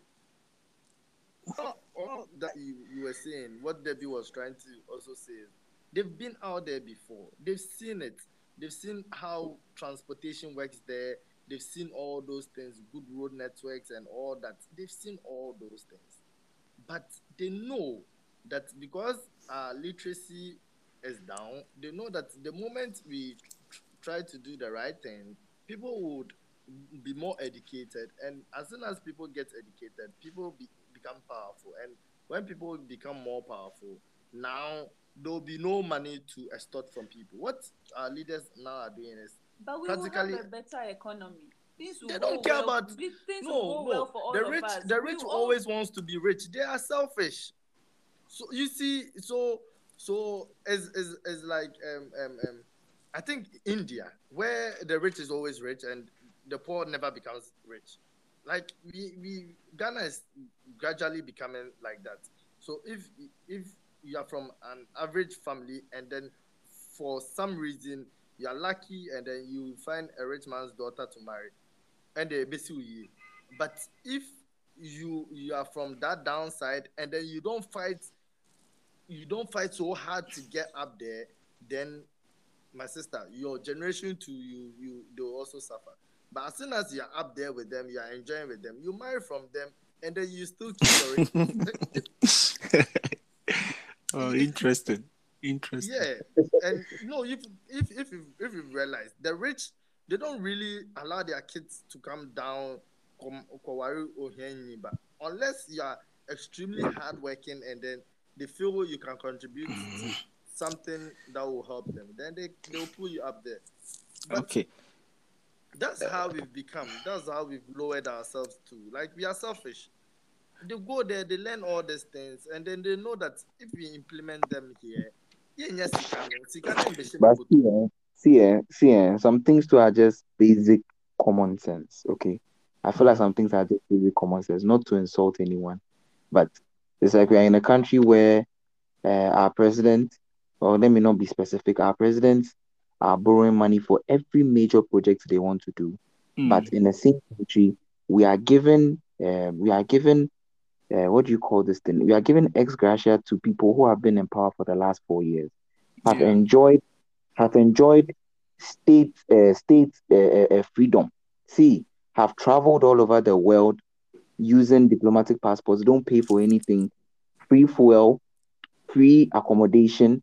all that you, you were saying, what Debbie was trying to also say is they've been out there before. They've seen it. They've seen how transportation works there. They've seen all those things, good road networks and all that. They've seen all those things but they know that because literacy is down, they know that the moment we tr- try to do the right thing, people would be more educated. And as soon as people get educated, people be, become powerful. And when people become more powerful, now there will be no money to extort from people. What our leaders now are doing is But we will have a better economy. Things They don't care well, about- Things no, no. well for all the rich, the rich always wants to be rich. They are selfish. So you see, so so is is is like um um um, I think India where the rich is always rich and the poor never becomes rich. Like we we Ghana is gradually becoming like that. So if if you are from an average family and then for some reason you are lucky and then you find a rich man's daughter to marry and they basically you. But if you you are from that downside and then you don't fight you don't fight so hard to get up there, then my sister, your generation too, you you they'll also suffer. But as soon as you're up there with them, you are enjoying with them, you marry from them, and then you still keep your (laughs) oh, interesting. Interesting. Yeah, and no, if if if you if you realize the rich, they don't really allow their kids to come down, come but unless you are extremely hardworking and then they feel you can contribute to mm-hmm. something that will help them, then they they'll pull you up there. But Okay. that's how we've become. That's how we've lowered ourselves to. Like we are selfish. They go there, they learn all these things, and then they know that if we implement them here, yeah, yes, but see, eh, see, eh, see, eh, some things too are just basic common sense. Okay, I feel like some things are just basic common sense, not to insult anyone, but it's like we are in a country where uh, our president, or let me not be specific, our presidents are borrowing money for every major project they want to do. Mm. But in the same country, we are given, uh, we are given, uh, what do you call this thing? We are giving ex gratia to people who have been in power for the last four years, have Yeah. enjoyed, have enjoyed state, uh, state uh, uh, uh, freedom. See, have traveled all over the world using diplomatic passports. Don't pay for anything. Free fuel, free accommodation,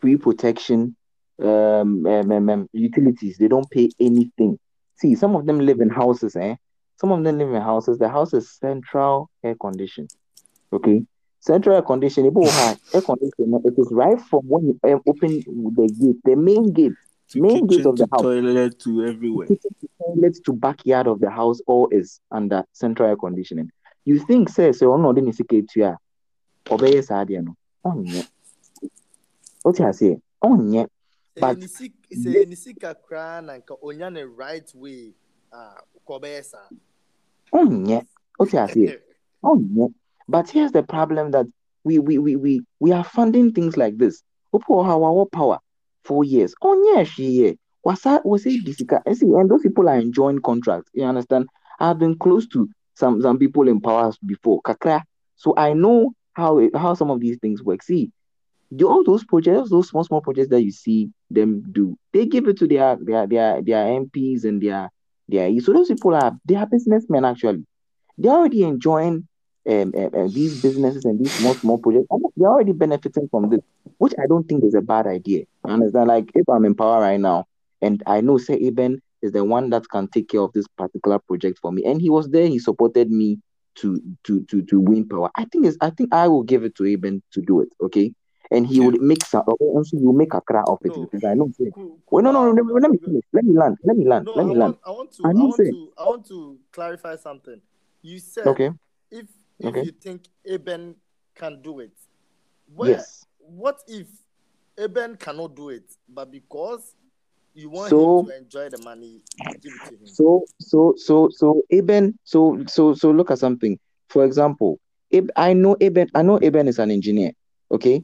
free protection, um, um, um, um, utilities. They don't pay anything. See, some of them live in houses, eh? Some of them live in houses. The house is central air condition. Okay, central air condition. It (laughs) air condition. It is right from when you um, open the gate, the main gate, To main gate of the to house. toilet to everywhere. kitchen to toilet to backyard of the house all is under central air conditioning. You think, say, so no, then it's a obey Sadia no. Oh, yeah. What you say? Oh, yeah. But- sɛ nisika koraa na nka onya ne right way a kɔbɛyɛ saa Oh, yeah. What you say? Oh, yeah. But here's the problem that we we we we, we are funding things like this. Our power four years. Oh, yeah, she yeah. Was that was it Disika? And see, and those people are enjoying contracts. You understand? I've been close to some some people in powers before. Kakra. So I know how it, how some of these things work. See, the, all those projects, those small small projects that you see them do, they give it to their their their their MPs and their their so those people are they are businessmen actually. They're already enjoying um, um, um, these businesses and these small small projects. They're already benefiting from this, which I don't think is a bad idea. You understand? Like if I'm in power right now and I know say Eben is the one that can take care of this particular project for me, and he was there, he supported me to to to to win power. I think is I think I will give it to Eben to do it. Okay. And he Yeah. would make some, also he will make a cry of it No. because I know. Say, Cool, Wait, no, no, no, no, let me finish. Let me land. Let me land. No, let I me land. want, I want to, I I, want to, I want to clarify something. You said Okay. if if Okay. you think Eben can do it, where, Yes. what if Eben cannot do it, but because you want So- him to enjoy the money, give it to him? So so so so Eben so so so look at something. For example, I know Eben I know Eben is an engineer. Okay,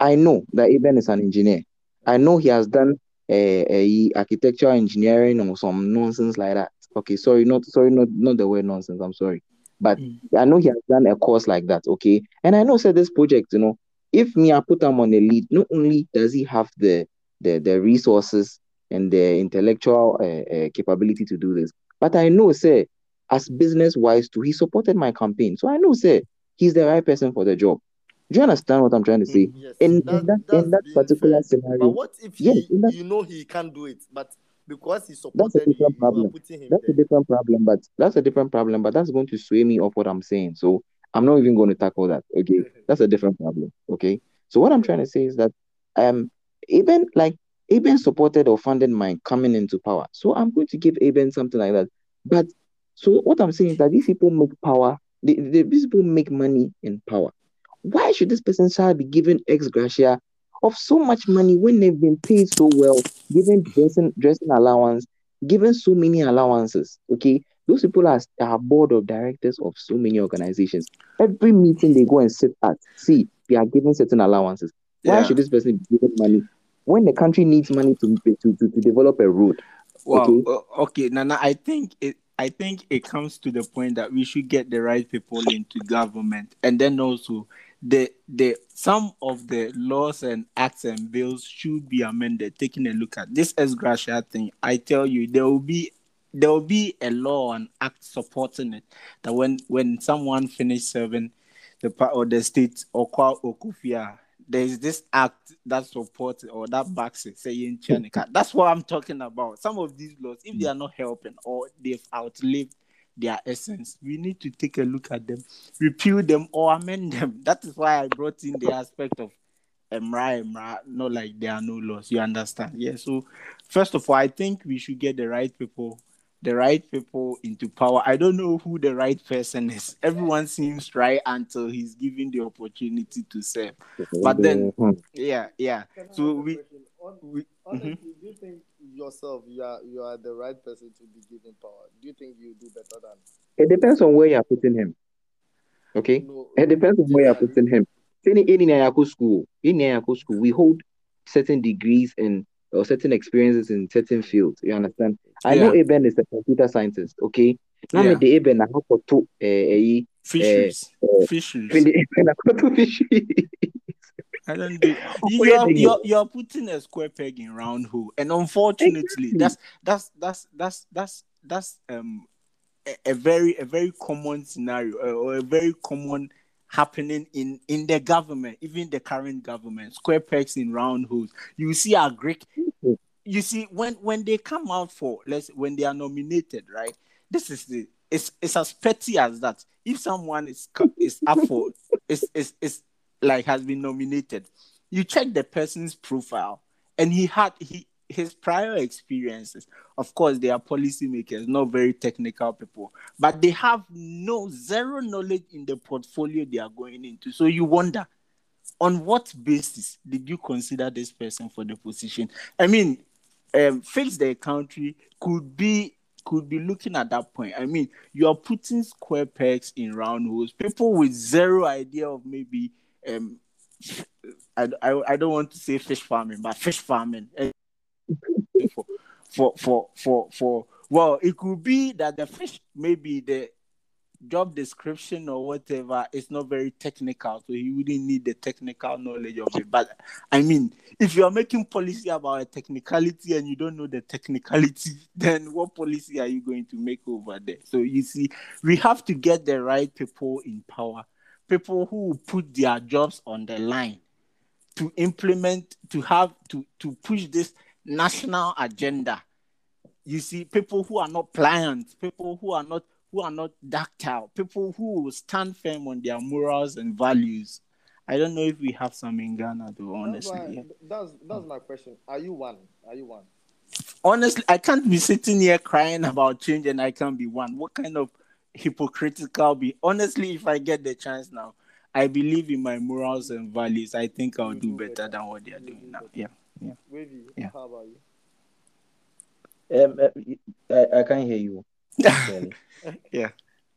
I know that Eben is an engineer. I know he has done a, a architectural engineering or some nonsense like that. Okay, sorry, not sorry, not not the word nonsense. I'm sorry, but Mm. I know he has done a course like that. Okay, and I know said this project, you know, if me I put him on the lead, not only does he have the the the resources and the intellectual uh, uh, capability to do this, but I know, say, as business wise too, he supported my campaign, so I know, say, he's the right person for the job. Do you understand what I'm trying to say? Yes, In, that- in that in that particular fair. scenario, But what if Yes, he, that- you know he can't do it, but because he That's a different you problem. putting him That's a different problem, but that's a different problem, but that's going to sway me off what I'm saying. So I'm not even going to tackle that. Okay. (laughs) That's a different problem. Okay. So what I'm trying to say is that um even like Eben supported or funded my coming into power. So I'm going to give Eben something like that. But so what I'm saying is that these people make power, they, they, these people make money in power. Why should this person shall be given ex gratia of so much money when they've been paid so well, given dressing dressing allowance, given so many allowances? Okay, those people are, are board of directors of so many organizations. Every meeting they go and sit at, see, they are given certain allowances. Why Yeah. should this person be given money when the country needs money to to, to, to develop a road? Well, Okay. uh, okay, Nana, I think it. I think it comes to the point that we should get the right people into government, and then also the the some of the laws and acts and bills should be amended. Taking a look at this ex gratia thing, I tell you, there will be there will be a law and act supporting it. That when when someone finish serving the part or the state or kwa okufia, there is this act that supports or that backs it, saying Chanika. That's what I'm talking about. Some of these laws, if they are not helping or they've outlived their essence, we need to take a look at them, repeal them or amend them. (laughs) That is why I brought in the aspect of Emra Emra, not like there are no laws. You understand? Yeah. So first of all, I think we should get the right people the right people into power. I don't know who the right person is. Everyone seems right until he's given the opportunity to serve. But then, Hmm. yeah, yeah. Can I So ask a we, question? Hon- we Honestly, do you think yourself you are you are the right person to be given power? Do you think you do better than It depends on where you're putting him. Okay? no? It depends on where you're putting him. In in Nyako school, in Nyako school, we hold certain degrees and or certain experiences in certain fields. You understand? I know Yeah. Eben is a computer scientist. Okay. Now Yeah. me the Eben na how to eh fisheries, uh, fisheries. I don't do. (laughs) You, Where are you're, you're putting a square peg in round hole, and unfortunately, that's that's that's that's that's that's um a, a very a very common scenario uh, or a very common happening in in the government, even the current government. Square pegs in round holes. You see a Greek. You see when when they come out for let's when they are nominated, right? This is the it's it's as petty as that. If someone is is up for is is is like has been nominated, you check the person's profile, and he had he his prior experiences. Of course, they are policymakers, not very technical people, but they have no zero knowledge in the portfolio they are going into. So you wonder, on what basis did you consider this person for the position? I mean, um, fix the country could be could be looking at that point. I mean, you are putting square pegs in round holes. People with zero idea of maybe um, I, I, I don't want to say fish farming, but fish farming eh, for for for for for well, it could be that the fish maybe the job description or whatever is not very technical, so you wouldn't need the technical knowledge of it. But I mean, if you are making policy about a technicality and you don't know the technicality, (laughs) then what policy are you going to make over there? So you see, we have to get the right people in power, people who put their jobs on the line to implement, to have to to push this national agenda. You see, people who are not pliant, people who are not who are not ductile, people who stand firm on their morals and values. I don't know if we have some in Ghana though, honestly. that's that's my question. Are you one? Are you one? Honestly, I can't be sitting here crying about change and I can't be one. What kind of hypocritical be honestly if I get the chance now, I believe in my morals and values. I think I'll You do do better better. than what they are You doing do now. better. Yeah. Wavy, Yeah. how about you? Um, uh, I, I can't hear you. (laughs) yeah.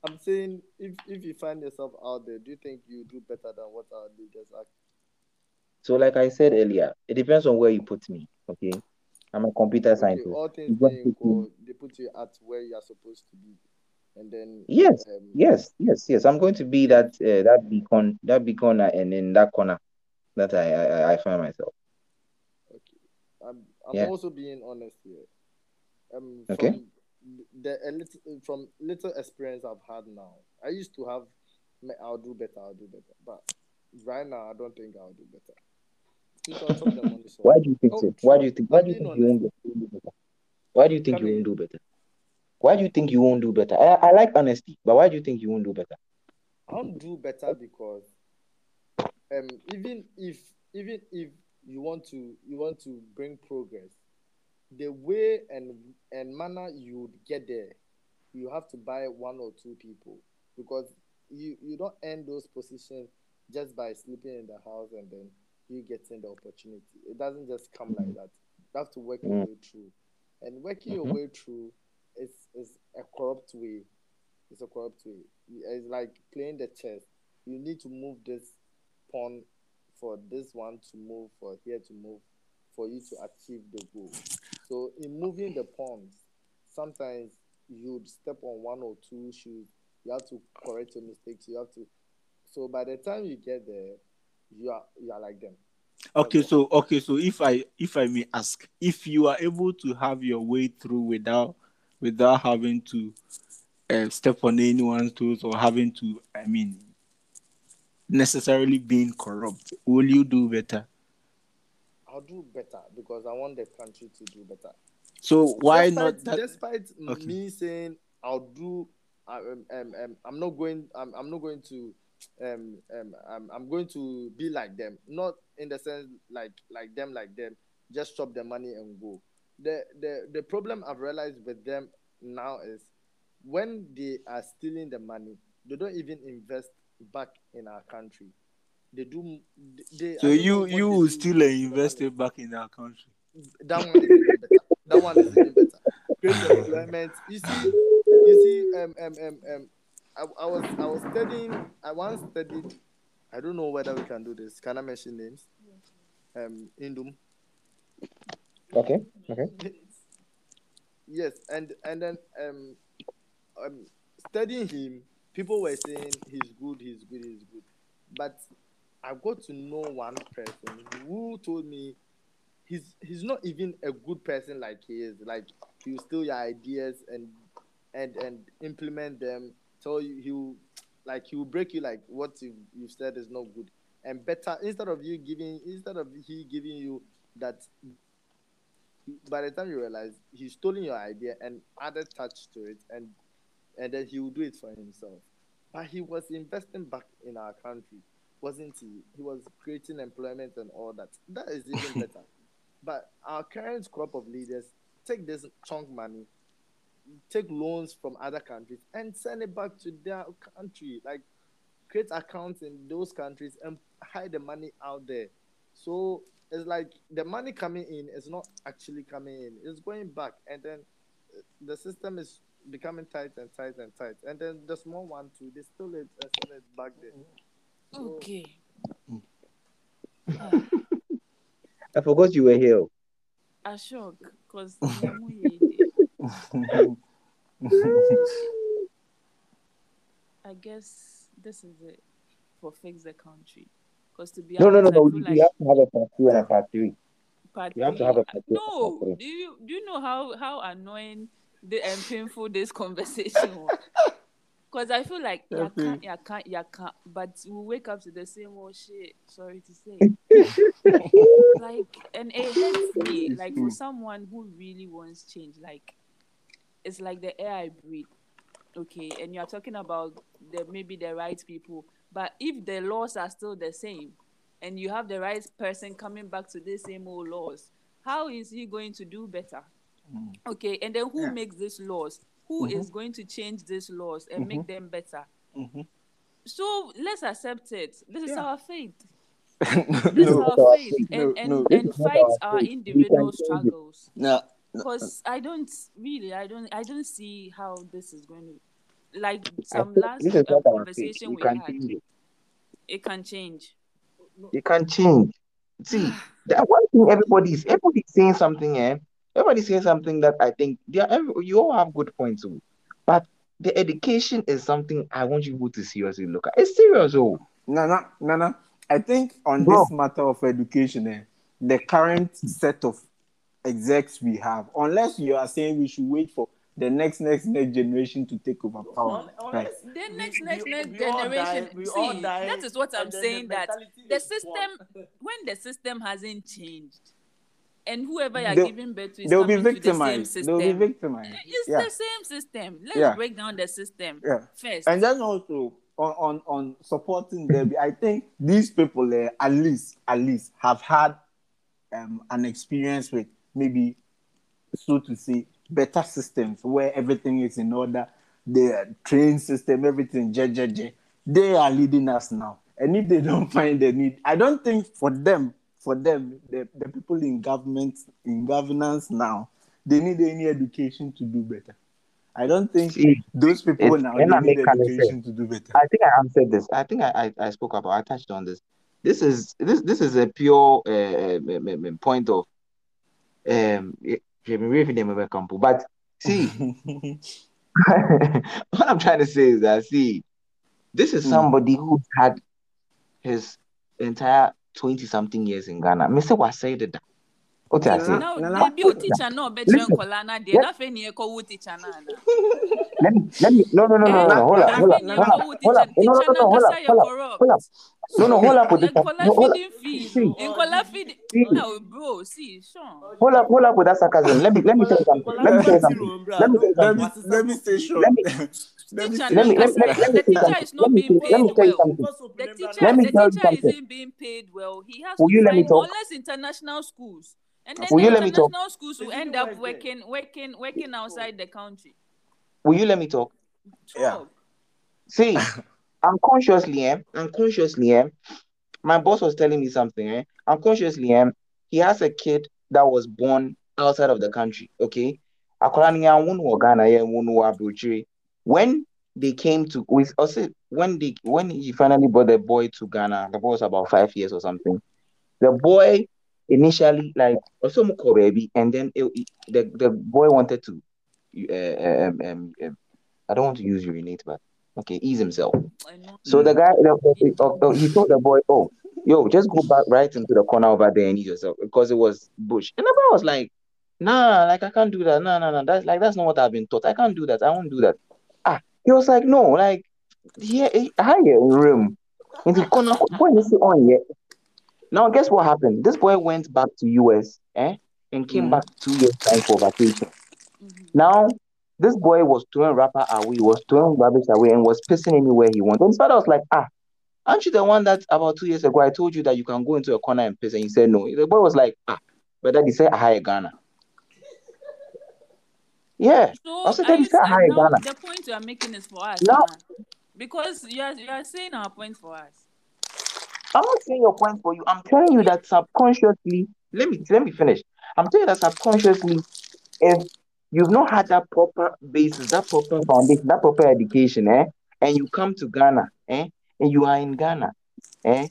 I'm saying if if you find yourself out there, do you think you do better than what our leaders are? So, like I said earlier, it depends on where you put me. Okay, I'm a computer Okay, scientist. all things You got being to equal, they put you at where you are supposed to be, and then Yes, um, yes, yes, yes. I'm going to be that uh, that beacon, that beacon, uh, and in that corner that I I, I find myself. Okay, I'm I'm Yeah. also being honest here. Um, Okay. from the a little, from little experience I've had now, I used to have, I'll do better, I'll do better, but right now I don't think I'll do better. Since I'll chop the money, so Why do you think Oh, so? Why do you think? Why do you think you won't do better? Why do you think you won't do better? Why do you think you won't do better? I, I like honesty, but why do you think you won't do better? I won't do better because um even if even if you want to you want to bring progress, the way and and manner you would get there, you have to buy one or two people because you you don't earn those positions just by sleeping in the house and then you getting the opportunity. It doesn't just come like that. You have to work your Mm. way through, and working your Mhm. way through is is a corrupt way. It's a corrupt way. It's like playing the chess. You need to move this pawn for this one to move, for here to move, for you to achieve the goal. So in moving the pawns, sometimes you'd step on one or two shoes. You have to correct your mistakes. You have to. So by the time you get there, you are you are like them. Okay, so okay, so if I if I may ask, if you are able to have your way through without without having to uh, step on anyone's toes or having to, I mean, necessarily being corrupt, will you do better? I'll do better because I want the country to do better. So why despite, not that? Despite Okay. me saying I'll do, um, um, um, I'm not going. I'm, I'm not going to. Um, um, I'm, I'm going to be like them. Not in the sense like like them, like them. Just chop the money and go. The the the problem I've realized with them now is when they are stealing the money, they don't even invest back in our country. They do. They, So I don't know you what you will do still with the money. invest it back in our country. That one is even better. That one is even better. Great employment. You see, you see, um, um, um, um, I, I was, I was studying. I once studied. I don't know whether we can do this. Can I mention names? Um, Indum. Okay. Okay. Yes, and and then um, um, studying him, people were saying he's good, he's good, he's good, but I got to know one person who told me he's he's not even a good person like he is. Like he'll steal your ideas and and and implement them. Tell you he'll like he'll break you like what you you said is not good. And better instead of you giving instead of he giving you that by the time you realize he's stolen your idea and added touch to it and and then he will do it for himself. But he was investing back in our country, wasn't he? He was creating employment and all that. That is even (laughs) better. But our current crop of leaders take this chunk money, take loans from other countries, and send it back to their country. Like create accounts in those countries and hide the money out there. So it's like the money coming in is not actually coming in; it's going back, and then uh, the system is becoming tight and tight and tight. And then the small one too, they steal it and send it back there. So, Okay. (laughs) I forgot you were here. Ashok, because (laughs) I guess this is it for fix the country. Because to be No, no, no, no. You, feel you have to have a part two and a part three. part you have to have a part two No, part do you do you know how how annoying the and painful this (laughs) conversation was? Because I feel like you can't, you can't, you can't, but we wake up to the same old shit. Sorry to say, (laughs) like, and it hurts me. Like for someone who really wants change, like it's like the air I breathe. Okay, and you're talking about the maybe the right people, but if the laws are still the same, and you have the right person coming back to the same old laws, how is he going to do better? Okay, and then who Yeah. makes these laws? Who Mhm. is going to change these laws and make them better? Mhm. So let's accept it. This is our faith. (laughs) This is our faith, no, and and, no. and This is not fight our our individual can change it. struggles. no, Because I don't really, I don't, I don't see how this is going to, like some last this is uh, not our faith. conversation We we had. change it. It can change. It can change. See, (sighs) that one thing everybody is everybody's saying something, eh? Everybody's saying something that I think they are, every- you all have good points, oh. But the education is something I want you people to seriously look at. It's serious, oh. Nana, Nana, I think on Bro. this matter of education, eh, the current set of execs we have, unless you are saying we should wait for the next, next, next generation to take over power, Un- right? unless The we- next, we- next, next we all generation. die- we all see, die, that is what I'm and then saying. That the system, one. when the system hasn't changed, and whoever you're giving birth to is They'll be coming to the same victimized. They'll be victimized. It's Yeah. the same system. Let's Yeah. break down the system Yeah. first. And then also on on, on supporting them, I think these people uh, at least at least have had um, an experience with maybe so to say better systems where everything is in order. The train system, everything, je, je, je. they are leading us now. And if they don't (laughs) find the need, I don't think for them, for them, the, the people in government, in governance now, they need any education to do better. I don't think See, those people now I need make kind of education to do better. I think I answered this. I think I, I, I spoke about. I touched on this. This is this this is a pure uh, point of um, um, um, point of um. But see, (laughs) (laughs) what I'm trying to say is that see, this is Mm. somebody who's had his entire twenty something years in Ghana. Mr. was said that. What I say? now Nana- they be a teacher no better Listen. nkola na de na fe ni e ko wo teacher na na Let me let me no no no no no, Eh, no hold up hold up fe ni hold up ko wo hold up teacher no no teacher no na no hold up kasa ye hold up hold up no no hold up with this nkola no, hold up. feeding fee See. nkola feeding See. no bro see Sean hold up hold up with that sarcasm. Let me let me tell you something. Let me tell you something. Let me tell you let me something. let me stay short. Let me- Let me teacher stay Let me na let me kasa let me the let me say teacher is something. not Let me being say- let me paid tell you well something. the teacher Let me the tell you teacher something. isn't being paid well he has Will to you let me find talk? unless international schools and then Will you let me talk? international schools will Is he end up working working working outside the country Will you let me talk? Yeah. See, (laughs) unconsciously, eh? Unconsciously, eh? My boss was telling me something, eh? Unconsciously, eh? He has a kid that was born outside of the country, okay? Akwara ni wunu wɔ Ghana, yeah, wunu wɔ When they came to with also when they when he finally brought the boy to Ghana, the boy was about five years or something. The boy initially like also muko baby, and then it, the the boy wanted to uh, um, um, um, I don't want to use urinate, but okay, ease himself. So the guy, the, the, the- uh, he told the boy, "Oh, yo, just go back right into the corner over there and ease yourself," because it was bush. And the boy was like, "Nah, like I can't do that. Nah, nah, nah. That's like that's not what I've been taught. I can't do that. I won't do that." Ah, he was like, "No, like here, higher room in the corner. Boy, you on here." Now, guess what happened? This boy went back to US, eh, and came Mhm. back two years time for vacation. Mhm. Now, this boy was throwing wrapper away, was throwing rubbish away, and was pissing anywhere he wanted. And his father was like, ah, aren't you the one that about two years ago I told you that you can go into a corner and piss? And he said no. The boy was like, ah, but daddy said, hi, Ghana. Yeah. So Also, daddy said, hi, Ghana. the point you are making is for us now? Because you are you are saying our point for us. I'm not saying your point for you. I'm telling you that subconsciously, let me let me finish. I'm telling you that subconsciously, if you've not had that proper basis, that proper foundation, that proper education, eh, and you come to Ghana, eh, and you are in Ghana, eh,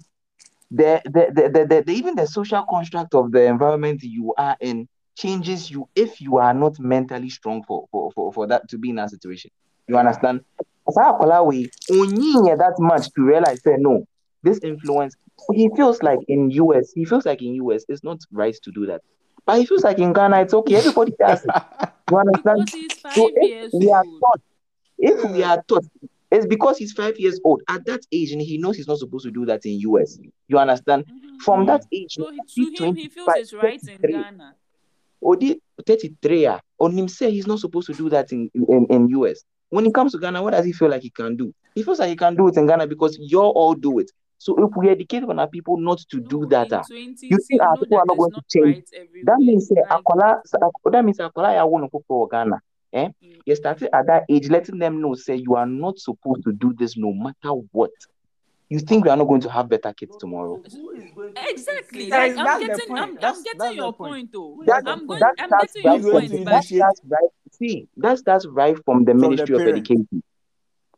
the the, the, the, the, even the social construct of the environment you are in changes you if you are not mentally strong for for, for, for that to be in that situation. You understand? Wei, onyinye that much to realize say no, this influence. He feels like in US, he feels like in US, it's not right to do that. But he feels like in Ghana, it's okay. Everybody does it. You (laughs) understand? Because he's five So if we are taught, if we are taught, it's because he's five years old. At that age, and he knows he's not supposed to do that in US. You understand? Mhm. From that age, So he, to him, he feels 25, it's right in Ghana. Odi 33 ah, on him say he's not supposed to do that in, in, in US. When he comes to Ghana, what does he feel like he can do? He feels like he can do it in Ghana because you all do it. So if we educate on our people not to do that, in ah, 20s, you think our people are not it's going to not change? right everywhere. That means say Like, Akola, that means Akola ya won for Ghana. Eh? Mm. You started at that age letting them know say you are not supposed to do this no matter what. You think we are not going to have better kids tomorrow? Who is going to Exactly. Like I'm that's the getting. I'm, That's- I'm getting that's your point. point, though. That's I'm going, that I'm getting right your going from point, that but right. See, that starts right from the the Ministry of. Education.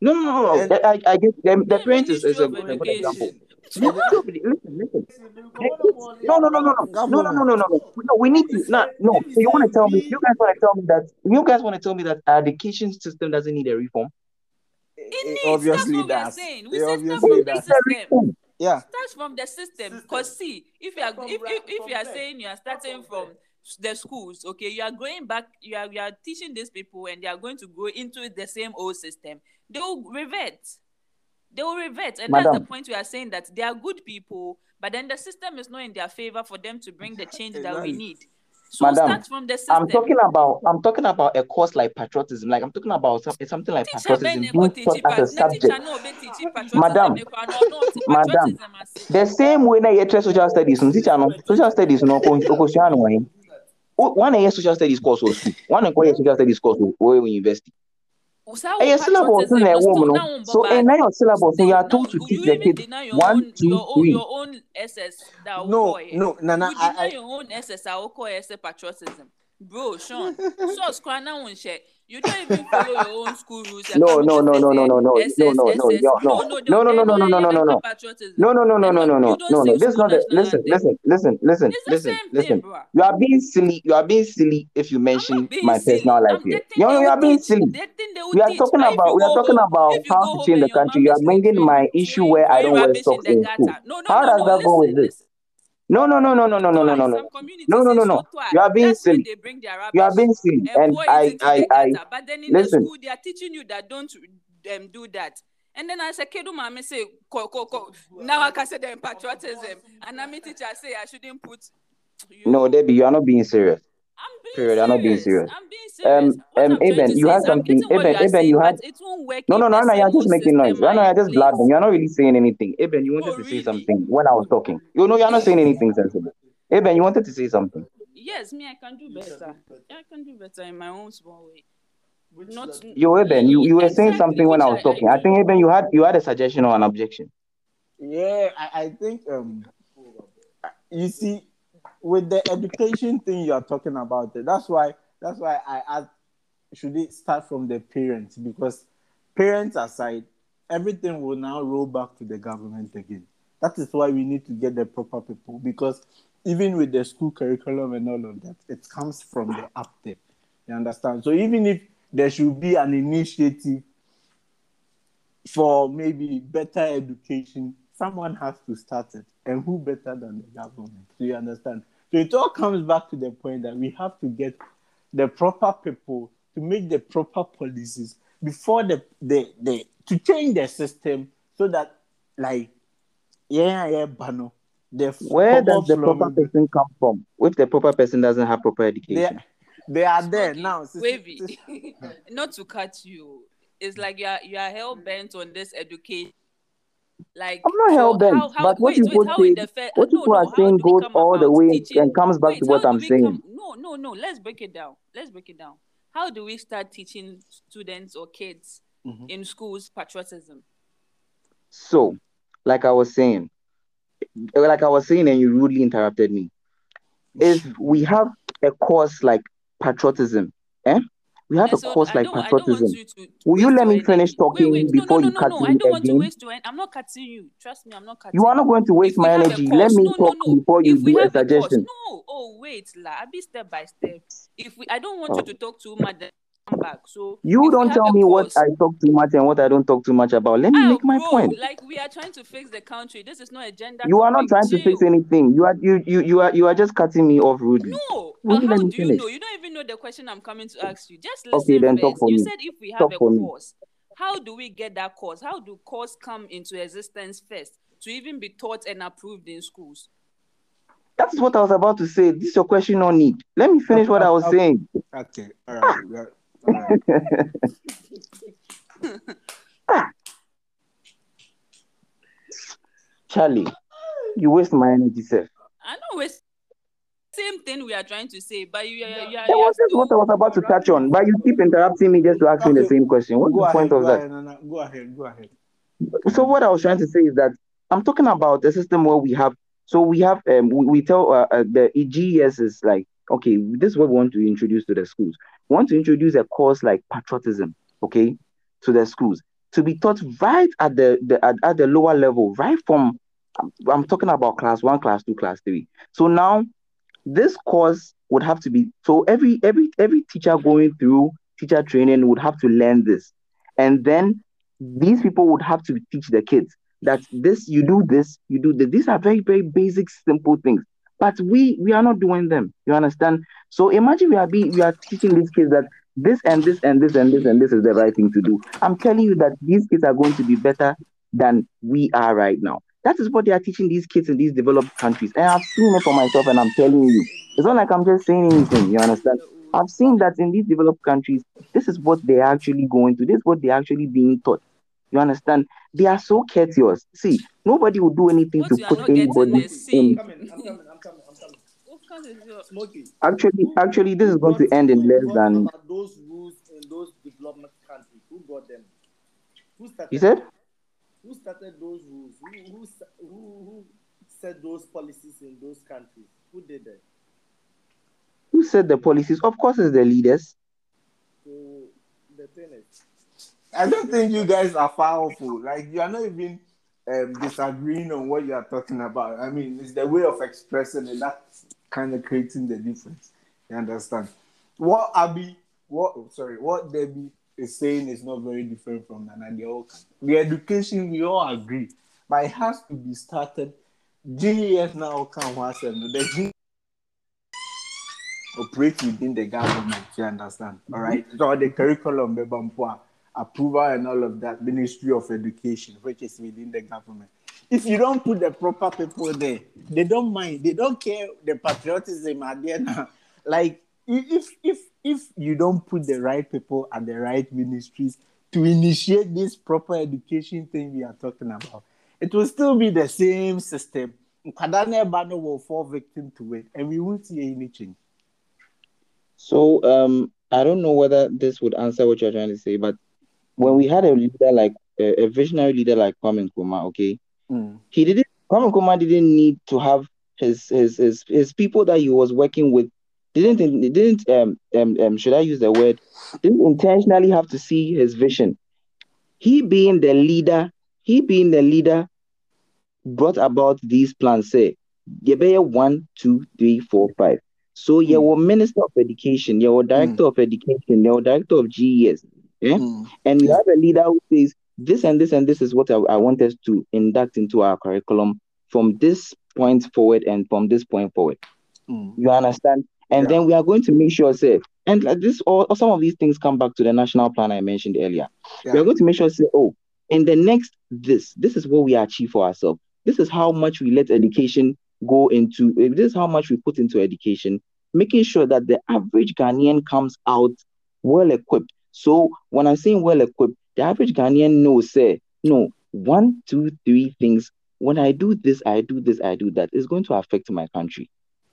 No, no, no, no. And- I, I get the, the The parent is, is a, Ministry a good example. Education. The Ministry of Edu- listen, listen. No, no, no, no, no, no, no, no, no, no, no. No, we need to. Not, no. So you want to tell me? You guys want to tell me that? You guys want to tell me that our education system doesn't need a reform? It It needs. obviously That's what does. we're saying. We It say start obviously from the does. system. Yeah. Start from the system. System. Cause see, if you are if, if, if you are saying you are starting from from the schools, okay, you are going back, you are you are teaching these people and they are going to go into the same old system, they will revert. They will revert. And that's the point we are saying that they are good people, but then the system is not in their favor for them to bring the change that we need. So Madam, start from the system. I'm talking about. I'm talking about a course like patriotism. Like I'm talking about some, something like teacher patriotism ben being taught as a subject. no be Madam. ne kwa no no te Madam. The same way na yɛtrɛ social studies no teacher no social studies no ɔkɔ ɔkɔsua no wɔn Oh, one year social studies course was one year social studies course was university eh, ɛyɛ syllabus na ɛwɔ mu no so eh, ɛna yɛ syllabus no you are told to teach the kid one two your three. own, No, own SS no no nana i i your own ss a wokɔ yɛ sɛ patriotism. Bro, Sean, (laughs) source kwa na won share. You don't even follow your own school rules. No no no no no no no no no no no No, no no, no no no no no no no no. no no no no no And no no no. you don't no no sing this not listen listen listen listen listen listen. you are being silly you are being silly if you mention my personal life here. you, they you are being silly. The thing they will we are talking about we are talking about how to change the country. You are bringing my issue where I don't wear socks in school. No, no, how no, does no. that go with this. No no no no no no no no no no no no no no you are being silly they bring their you are being silly and I I I. But then in the listen school, they are teaching you that don't um, do that. And then as a kid, mommy say, ko, ko, ko. now I can say them patriotism. And I'm a teacher say I shouldn't put you. no Debbie you are not being serious I'm being period you are not being serious. serious I'm being serious. um what um I'm Eben you say had something getting what Eben you are Eben saying, you had it won't work No, if no, no, no, you're just making noise. system Right now, you're just blabbing. You're not really saying anything. Eben, you wanted Oh, to say something when I was talking. You know, you're not saying anything sensible. Eben, you wanted to say something. Yes, me, I can do better. I can do better in my own small way. Not that- Yo, Eben, you, you were saying something when I which was I- talking. I think Eben, you had you had a suggestion or an objection. Yeah, I, I think um you see with the education thing you are talking about that's why that's why I asked should it start from the parents because parents aside everything will now roll back to the government again that is why we need to get the proper people because even with the school curriculum and all of that it comes from the up there you understand so even if there should be an initiative for maybe better education, someone has to start it. And who better than the government? Do you understand? So it all comes back to the point that we have to get the proper people to make the proper policies before the the, the to change the system so that like yeah yeah bano the Where does the proper flow- person come from? If the proper person doesn't have proper education, they are there Okay, now. Wavy, (laughs) not to cut you. It's like you are you are hell bent on this education. Like I'm not so hell-bent, how- how- but what wait, people wait, say- the what no, people no, are how saying goes all the way teaching- and comes back to what I'm we saying. come- no, no, no. Let's break it down. Let's break it down. How do we start teaching students or kids Mhm. in schools patriotism? So, like I was saying, like I was saying, and you rudely interrupted me. If we have a course like patriotism, eh? We have And a so course like don't, I don't patriotism. you. Will you let me finish energy. talking wait, wait. No, before no, you no, cut no, me I don't want to waste your. en- I'm not cutting you. Trust me, I'm not cutting You You are not going to waste my energy. Let me talk before you if we do a have a course, suggestion. no. Oh wait, la. I be step by step. If we, I don't want you Oh. to talk too much. Then come back. So You don't tell a me what I talk too much and what I don't talk too much about. Let me Oh, make my bro, point. like we are trying to fix the country. This is not a gender. You are not topic. trying to fix anything. You are you you you are you are just cutting me off rudely. No, Will you how do you finish? know? You don't even know the question I'm coming to ask you. Just Okay, listen then talk first. for You me. said if we have Talk a for me. course, how do we get that course? How do course come into existence first to even be taught and approved in schools? That is what I was about to say. This is your question on need. Let me finish what I was Okay. saying. Okay, all right. We are- all right. (laughs) Charlie, you waste my energy, sir. I know it's same thing we are trying to say, but you are you are, you That are was just what I was about to touch on, but you keep interrupting me just to ask me the same question. What's Go the ahead, point go of that? ahead, Nana. Go ahead, go ahead. So what I was trying to say is that I'm talking about a system where we have so we have um we, we tell uh, uh, the EGS is like okay this is what we want to introduce to the schools. Want to introduce a course like patriotism, okay, to the schools. To be taught right at the, the at, at the lower level, right from I'm, I'm talking about class one, class two, class three. So now this course would have to be so every every every teacher going through teacher training would have to learn this, and then these people would have to teach the kids that this you do this you do this these are very very basic simple things but we we are not doing them. You understand? So imagine we are being we are teaching these kids that this and this and this and this and this is the right thing to do. I'm telling you that these kids are going to be better than we are right now. That is what they are teaching these kids in these developed countries. And i've seen it for myself and i'm telling you. It's not like i'm just saying anything you understand? I've seen that in these developed countries this is what they're actually going to this is what they're actually being taught. You understand? They are so courteous. See, nobody will do anything What to you are put not getting anybody is see. in. Actually, actually, this is going to end in less than. those rules in those development countries. Who got them? Who started? You said? Who started those rules? Who who who, who set those policies in those countries? Who did that? Who set the policies? Of course, it's the leaders. So the thing is, I don't think you guys are powerful. Like you are not even um, disagreeing on what you are talking about. I mean, it's the way of expressing it that's kind of creating the difference. You understand? What Abby, what oh, sorry, what Debbie is saying is not very different from Nana. They the education we all agree, but it has to be started. GES now can once and the G operate within the government. You understand? All right. So the curriculum, the approval, and all of that, Ministry of Education, which is within the government. If you don't put the proper people there, they don't mind. They don't care the patriotism now. (laughs) Like if if if you don't put the right people at the right ministries to initiate this proper education thing we are talking about, it will still be the same system. Nkwadaa na ɛba no will fall victim to it, and we won't see any change. So, um, I don't know whether this would answer what you're trying to say, but when we had a leader like a, a visionary leader like Kwame Nkrumah, okay, Mm. he didn't Kwame Nkrumah didn't need to have his his his, his people that he was working with didn't didn't um, um um should I use the word didn't intentionally have to see his vision. He being the leader, he being the leader brought about these plans. Say, Yebeye one, two, three, four, five. So you were minister of education, you were director of education, you were director of GES, yeah? Mm. and you have a leader who says this and this and this is what I, I want us to induct into our curriculum from this point forward and from this point forward. Mm. You understand? And Yeah. then we are going to make sure, say, and this, all or some of these things come back to the national plan I mentioned earlier. We are going to make sure, say, oh, in the next this, this is what we achieve for ourselves. This is how much we let education go into. eh, This is how much we put into education, making sure that the average Ghanaian comes out well equipped. So when I'm saying well equipped, the average Ghanaian knows, say, no, one, two, three things. When I do this, I do this, I do that. It's going to affect my country.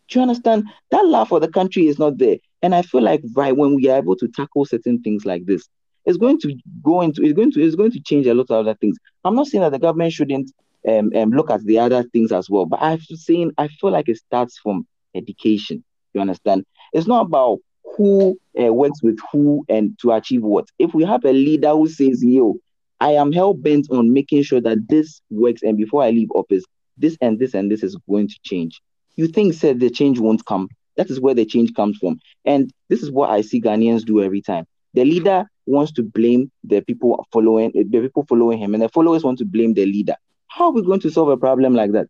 Do you understand? That love for the country is not there. And I feel like right when we are able to tackle certain things like this, it's going to go into it's going to it's going to change a lot of other things. I'm not saying that the government shouldn't um, um look at the other things as well, but I'm saying I feel like it starts from education. You understand? It's not about who uh, works with who and to achieve what. If we have a leader who says, "Yo, I am hell bent on making sure that this works, and before I leave office, this and this and this is going to change," you think said the change won't come. That is where the change comes from, and this is what I see Ghanaians do every time. The leader wants to blame the people following the people following him, and the followers want to blame the leader. How are we going to solve a problem like that?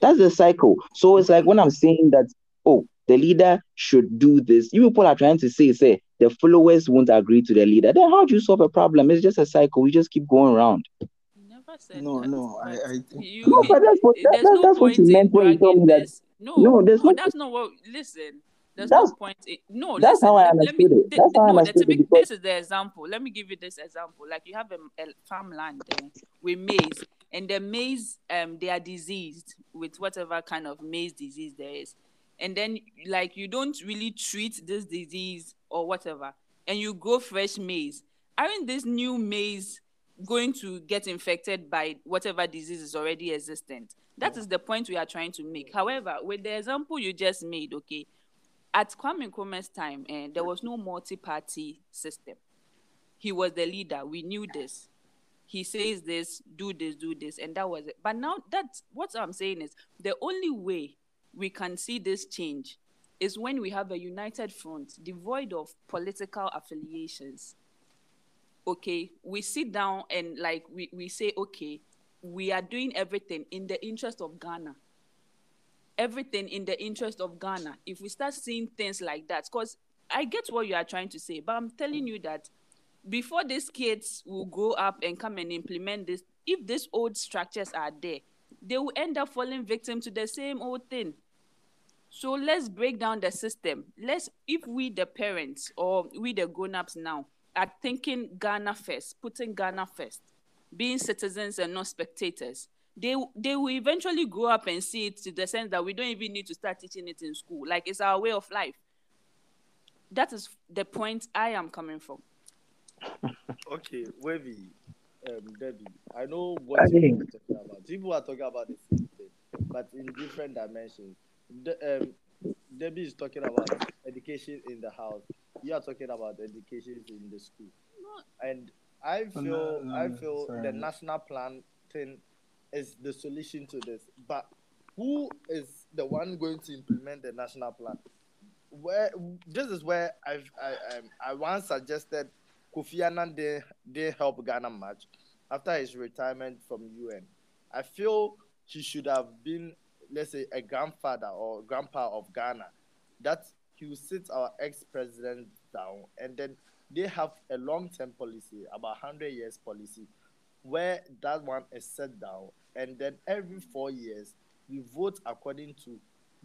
That's the cycle. So it's like when I'm saying that, oh, the leader should do this. You people are trying to say, say the followers won't agree to the leader. Then how do you solve a problem? It's just a cycle. We just keep going around. Never said No, that, no, I- I think- you, No, but that's what- that- there's that- no that's what you meant when you told me that- No, No, no, there's no- that's not what. Listen, there's That's- no point. In, no, that's listen, how I let, let me. understood it. thi- That's how I no, the understood it because- this is the example. Let me give you this example. Like you have a, a farmland there with maize, and the maize, um, they are diseased with whatever kind of maize disease there is, and then like you don't really treat this disease or whatever, and you grow fresh maize. Aren't this new maize going to get infected by whatever disease is already existent? That is the point we are trying to make. However, with the example you just made, okay, at Kwame Nkrumah's time, eh, there was no multi-party system. He was the leader. We knew this. He says this, do this, do this, and that was it. But now that's what I'm saying is the only way we can see this change is when we have a united front devoid of political affiliations. Okay, we sit down and like we, we say, okay, we are doing everything in the interest of Ghana everything in the interest of Ghana. If we start seeing things like that, because I get what you are trying to say, but I'm telling you that before these kids will grow up and come and implement this, if these old structures are there, they will end up falling victim to the same old thing. So let's break down the system. Let's, if we, the parents or we, the grown ups now, are thinking Ghana first, putting Ghana first, being citizens and not spectators, they they will eventually grow up and see it to the sense that we don't even need to start teaching it in school. Like it's our way of life. That is the point I am coming from. (laughs) Okay, Wavy, um, Debbie, I know what I you're talking about. People are talking about the same thing, but in different dimensions. De- um, Debbie is talking about education in the house. You are talking about education in the school. And I feel, no, no, I feel sorry. the national plan thing is the solution to this. But who is the one going to implement the national plan? Where this is where I've, I um, I once suggested Kofi Annan did, did help Ghana much after his retirement from UN. I feel he should have been, let's say, a grandfather or grandpa of Ghana. That he will sit our ex-president down, and then they have a long-term policy, about hundred years policy, where that one is set down, and then every four years we vote according to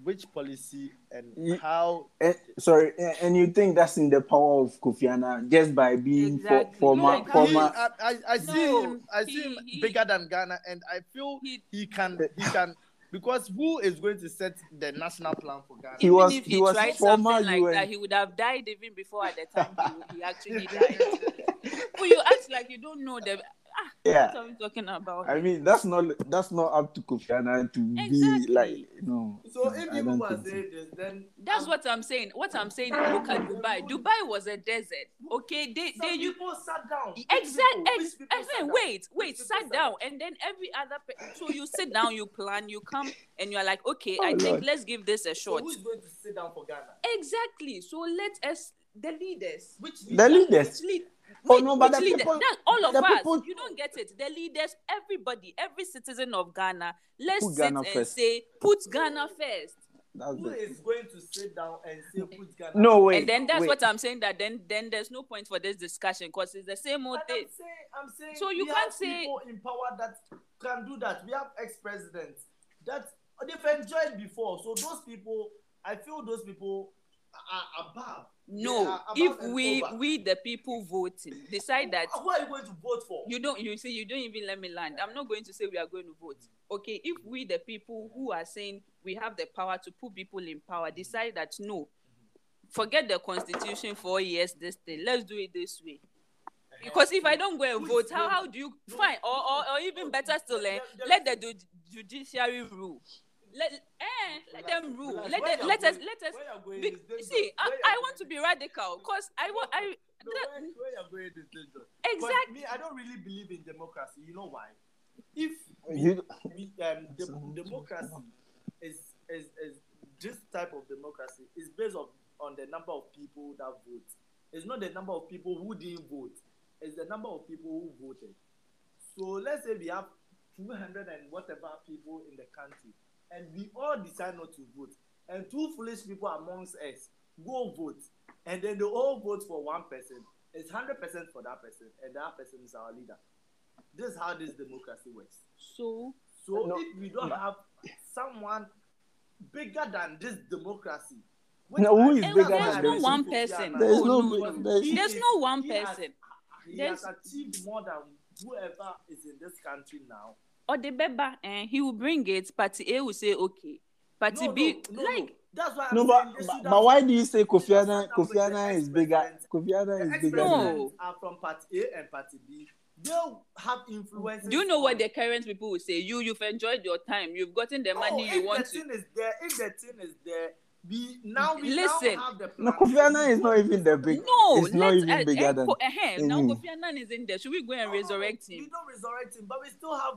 which policy and Ye- how Eh, sorry, eh, and you think that's in the power of Kofi Annan just by being Exactly. for, former Like how he, former I, I, I see No, him I see he- him he- bigger than Ghana and I feel He- he can he can Because who is going to set the national plan for Ghana? He Even was if he was tried former something like UN. that, he would have died even before at the time he, he actually died. (laughs) well, you act like you don't know the. Ah, Yeah. what are we talking about? I mean, that's not that's not up to Kofi Annan to be Exactly. like no. So no, if I people don't are think so. saying this, then That's um, what I'm saying. What I'm saying, look at Dubai. Dubai was a desert. Okay, they some they you people sat down. Exactly. exact people? ex, Which people eh, sat down? wait wait Which people sat down and then every other pe- so you sit down you plan you come and you're like okay I Oh, think let's give this a So shot who's going to sit down for Ghana? exactly so let us the leaders Which The leaders. Which lead, Oh, no, but the leader? people- That- all of the us. people- You don't get it. The leaders, everybody, every citizen of Ghana, let's Put sit Ghana and first. say, put Ghana first. That's Who it. is going to sit down and say put Ghana? No way. and then that's wait. what I'm saying. That then, then there's no point for this discussion because it's the same old And I'm thing. saying, I'm saying. So you we can't have say- people in power that can do that. We have ex-presidents that they've enjoyed before. So those people, I feel those people are above. No, above if we over. we the people voting decide that who are you going to vote for? you don't you see you don't even let me land. I'm not going to say we are going to vote. Okay if we the people who are saying we have the power to put people in power decide that no forget the constitution for years this thing. Let's do it this way. Because if i don't go and vote how, how do you fine? Or, or, or even better still eh, let the judiciary rule let eh, let them rule Relax, let, them, you're let us let us where you're going be, see I, I want to be radical because i want i No, that- where, where you're going is dangerous. exactly But me, I don't really believe in democracy. You know why? If You- we, um, the, democracy is, is is this type of democracy is based on on the number of people that vote. It's not the number of people who didn't vote. It's the number of people who voted. So let's say we have 200 and whatever people in the country, and we all decide not to vote, and two foolish people amongst us go vote, and then they all vote for one person. It's 100% for that person, and that person is our leader. This is how this democracy works. so So No, if we don't but- have someone bigger than this democracy, which No, who I- is bigger there's than no this? one person. There is no no, big- there is- There's no one he has- person. He There's- has achieved more than whoever is in this country now. Or the beba and he will bring it party a will say okay party No, b no, no, like no. That's why I'm No, but, but, but why do you say Kofi they Annan? sat down Kofi Annan is bigger. ex-presidents. Kofi Annan is bigger. No. are from party A and party B. They'll have influence. do you know what the current people will say you you've enjoyed your time you've gotten the money oh, you if want the to thing is there, if the thing is there, we now we Listen. now have the No, plan. Kofi Annan is not even the big. no it's not even uh, bigger uh, than. co- uh, now. Kofi Annan is in there should we go and No, no, no, resurrect We him don't resurrect him, but we still have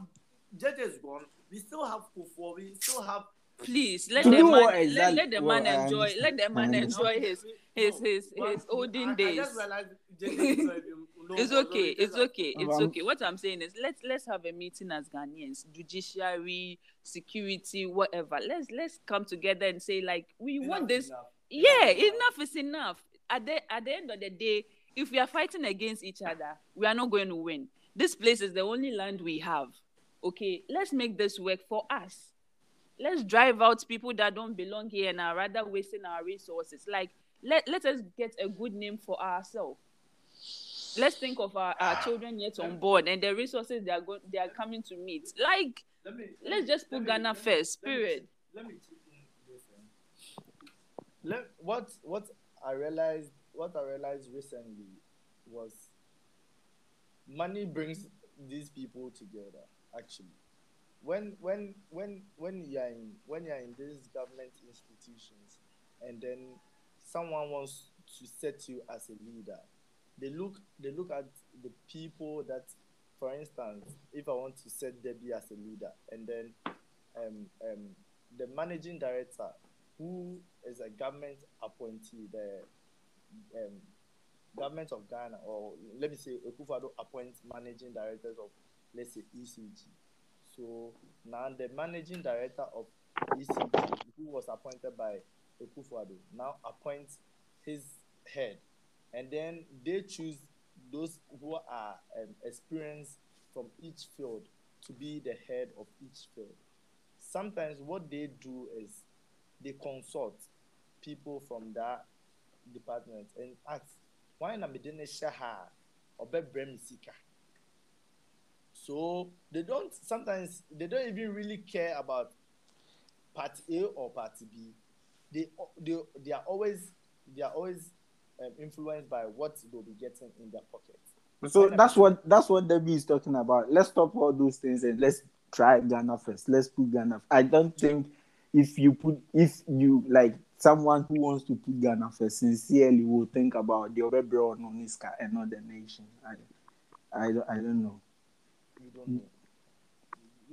judges gone. We still have Kufuor. We still have. please let the man what let, let the man enjoy let the man enjoy his his his Well, his olden I, I days. just realized judges is not even- no, it's no, no, okay it's okay it's Um, okay. What i'm saying is let's let's have a meeting as ghanaians judiciary security whatever. Let's let's come together and say like we Enough want this. enough. yeah Enough. enough is enough. At the at the end of the day if we are fighting against each other we are not going to win. This place is the only land we have okay let's make this work for us let's drive out people that don't belong here and are rather wasting our resources like let, let us get a good name for ourselves let's think of our, our ah, children yet on board and the resources they are going they are coming to meet like Let me, let let's just let put me- ghana let me- first let period Let me chip in this. Let, what what I realized what I realized recently was money brings these people together. Actually, when when when when you are in when you are in these government institutions, and then someone wants to set you as a leader, they look they look at the people that, for instance, if I want to set Debbie as a leader, and then um, um, the managing director, who is a government appointee, the um, government of Ghana, or let me say, Akufo-Addo appoints managing directors of, let's say, ECG. So now the managing director of ECG, who was appointed by Akufo-Addo, now appoints his head, and then they choose those who are um, experienced from each field to be the head of each field. Sometimes what they do is they consult people from that department and ask, why na mede ne hyɛ ha a ɔbɛbrɛ me sika? So they don't sometimes they don't even really care about party A or party B, they they they are always they are always um, influenced by what they'll be getting in their pocket. So that's what that's what Debbie is talking about. Let's stop all those things and let's try Ghana first. Let's put Ghana. I don't think if you put if you like someone who wants to put Ghana first sincerely will think about the other bro on Niska and not the nation. I I I don't know.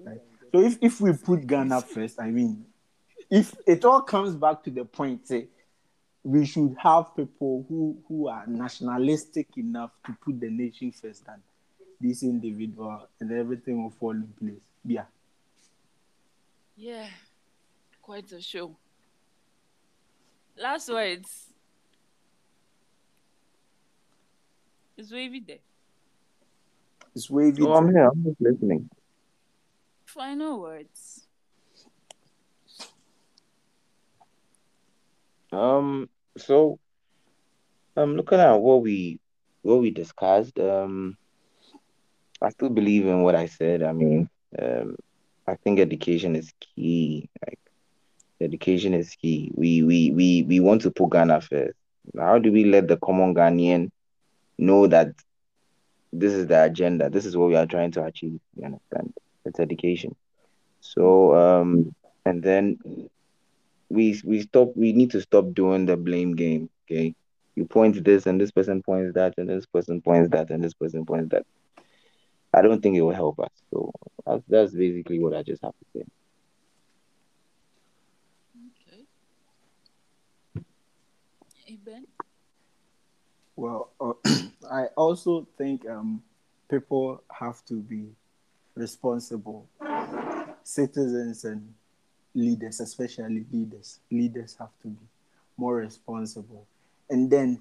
Right. So if, if we put Ghana first, I mean, if it all comes back to the point, say, we should have people who, who are nationalistic enough to put the nation first than this individual, and everything will fall in place. Yeah. Yeah, quite a show. Last words. Is Wavy there? It's wavy. Oh, I'm here. I'm just listening. Final words. Um, so I'm looking at what we what we discussed. Um, I still believe in what I said. I mean, um, I think education is key. Like, education is key. We we we we want to put Ghana first. How do we let the common Ghanaian know that this is the agenda? This is what we are trying to achieve. You understand? It's education. So um, and then we we stop. We need to stop doing the blame game. Okay, you point this and this person points that and this person points that and this person points that. I don't think it will help us. So that's, that's basically what I just have to say. Okay. Hey Ben. Well, uh, (clears throat) I also think um, people have to be responsible citizens and leaders, especially leaders. Leaders have to be more responsible, and then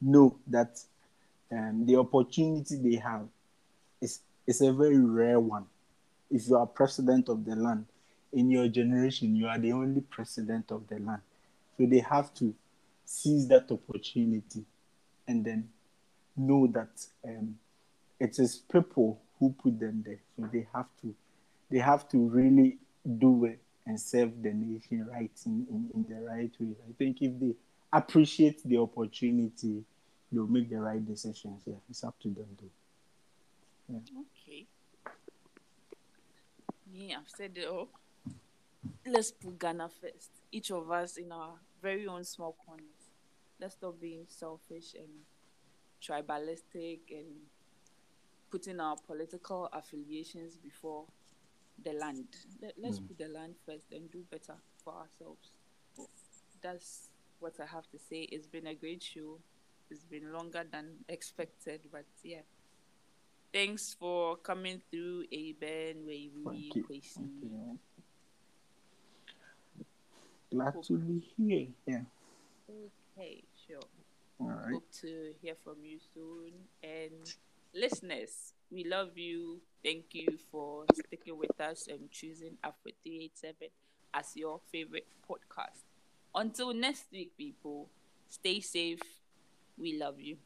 know that um, the opportunity they have is is a very rare one. If you are president of the land in your generation, you are the only president of the land, so they have to seize that opportunity and then know that um, it is people who put them there. So they have to they have to really do it and serve the nation right in, in, in the right way. I think if they appreciate the opportunity, they'll make the right decisions. Yeah, it's up to them though. Yeah. Okay. Me, I've said it all. Let's put Ghana first. Each of us in our very own small corners. Let's stop being selfish and tribalistic and putting our political affiliations before the land. Let, let's Mm. put the land first and do better for ourselves. That's what I have to say. It's been a great show. It's been longer than expected, but yeah. Thanks for coming through, Aben, Wavy. Kwesi. Glad to be here. Yeah. Okay, sure. All right. Hope to hear from you soon. And listeners, we love you. Thank you for sticking with us and choosing Afro 387 as your favorite podcast. Until next week, people, stay safe. We love you.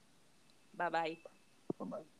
Bye bye. Bye bye.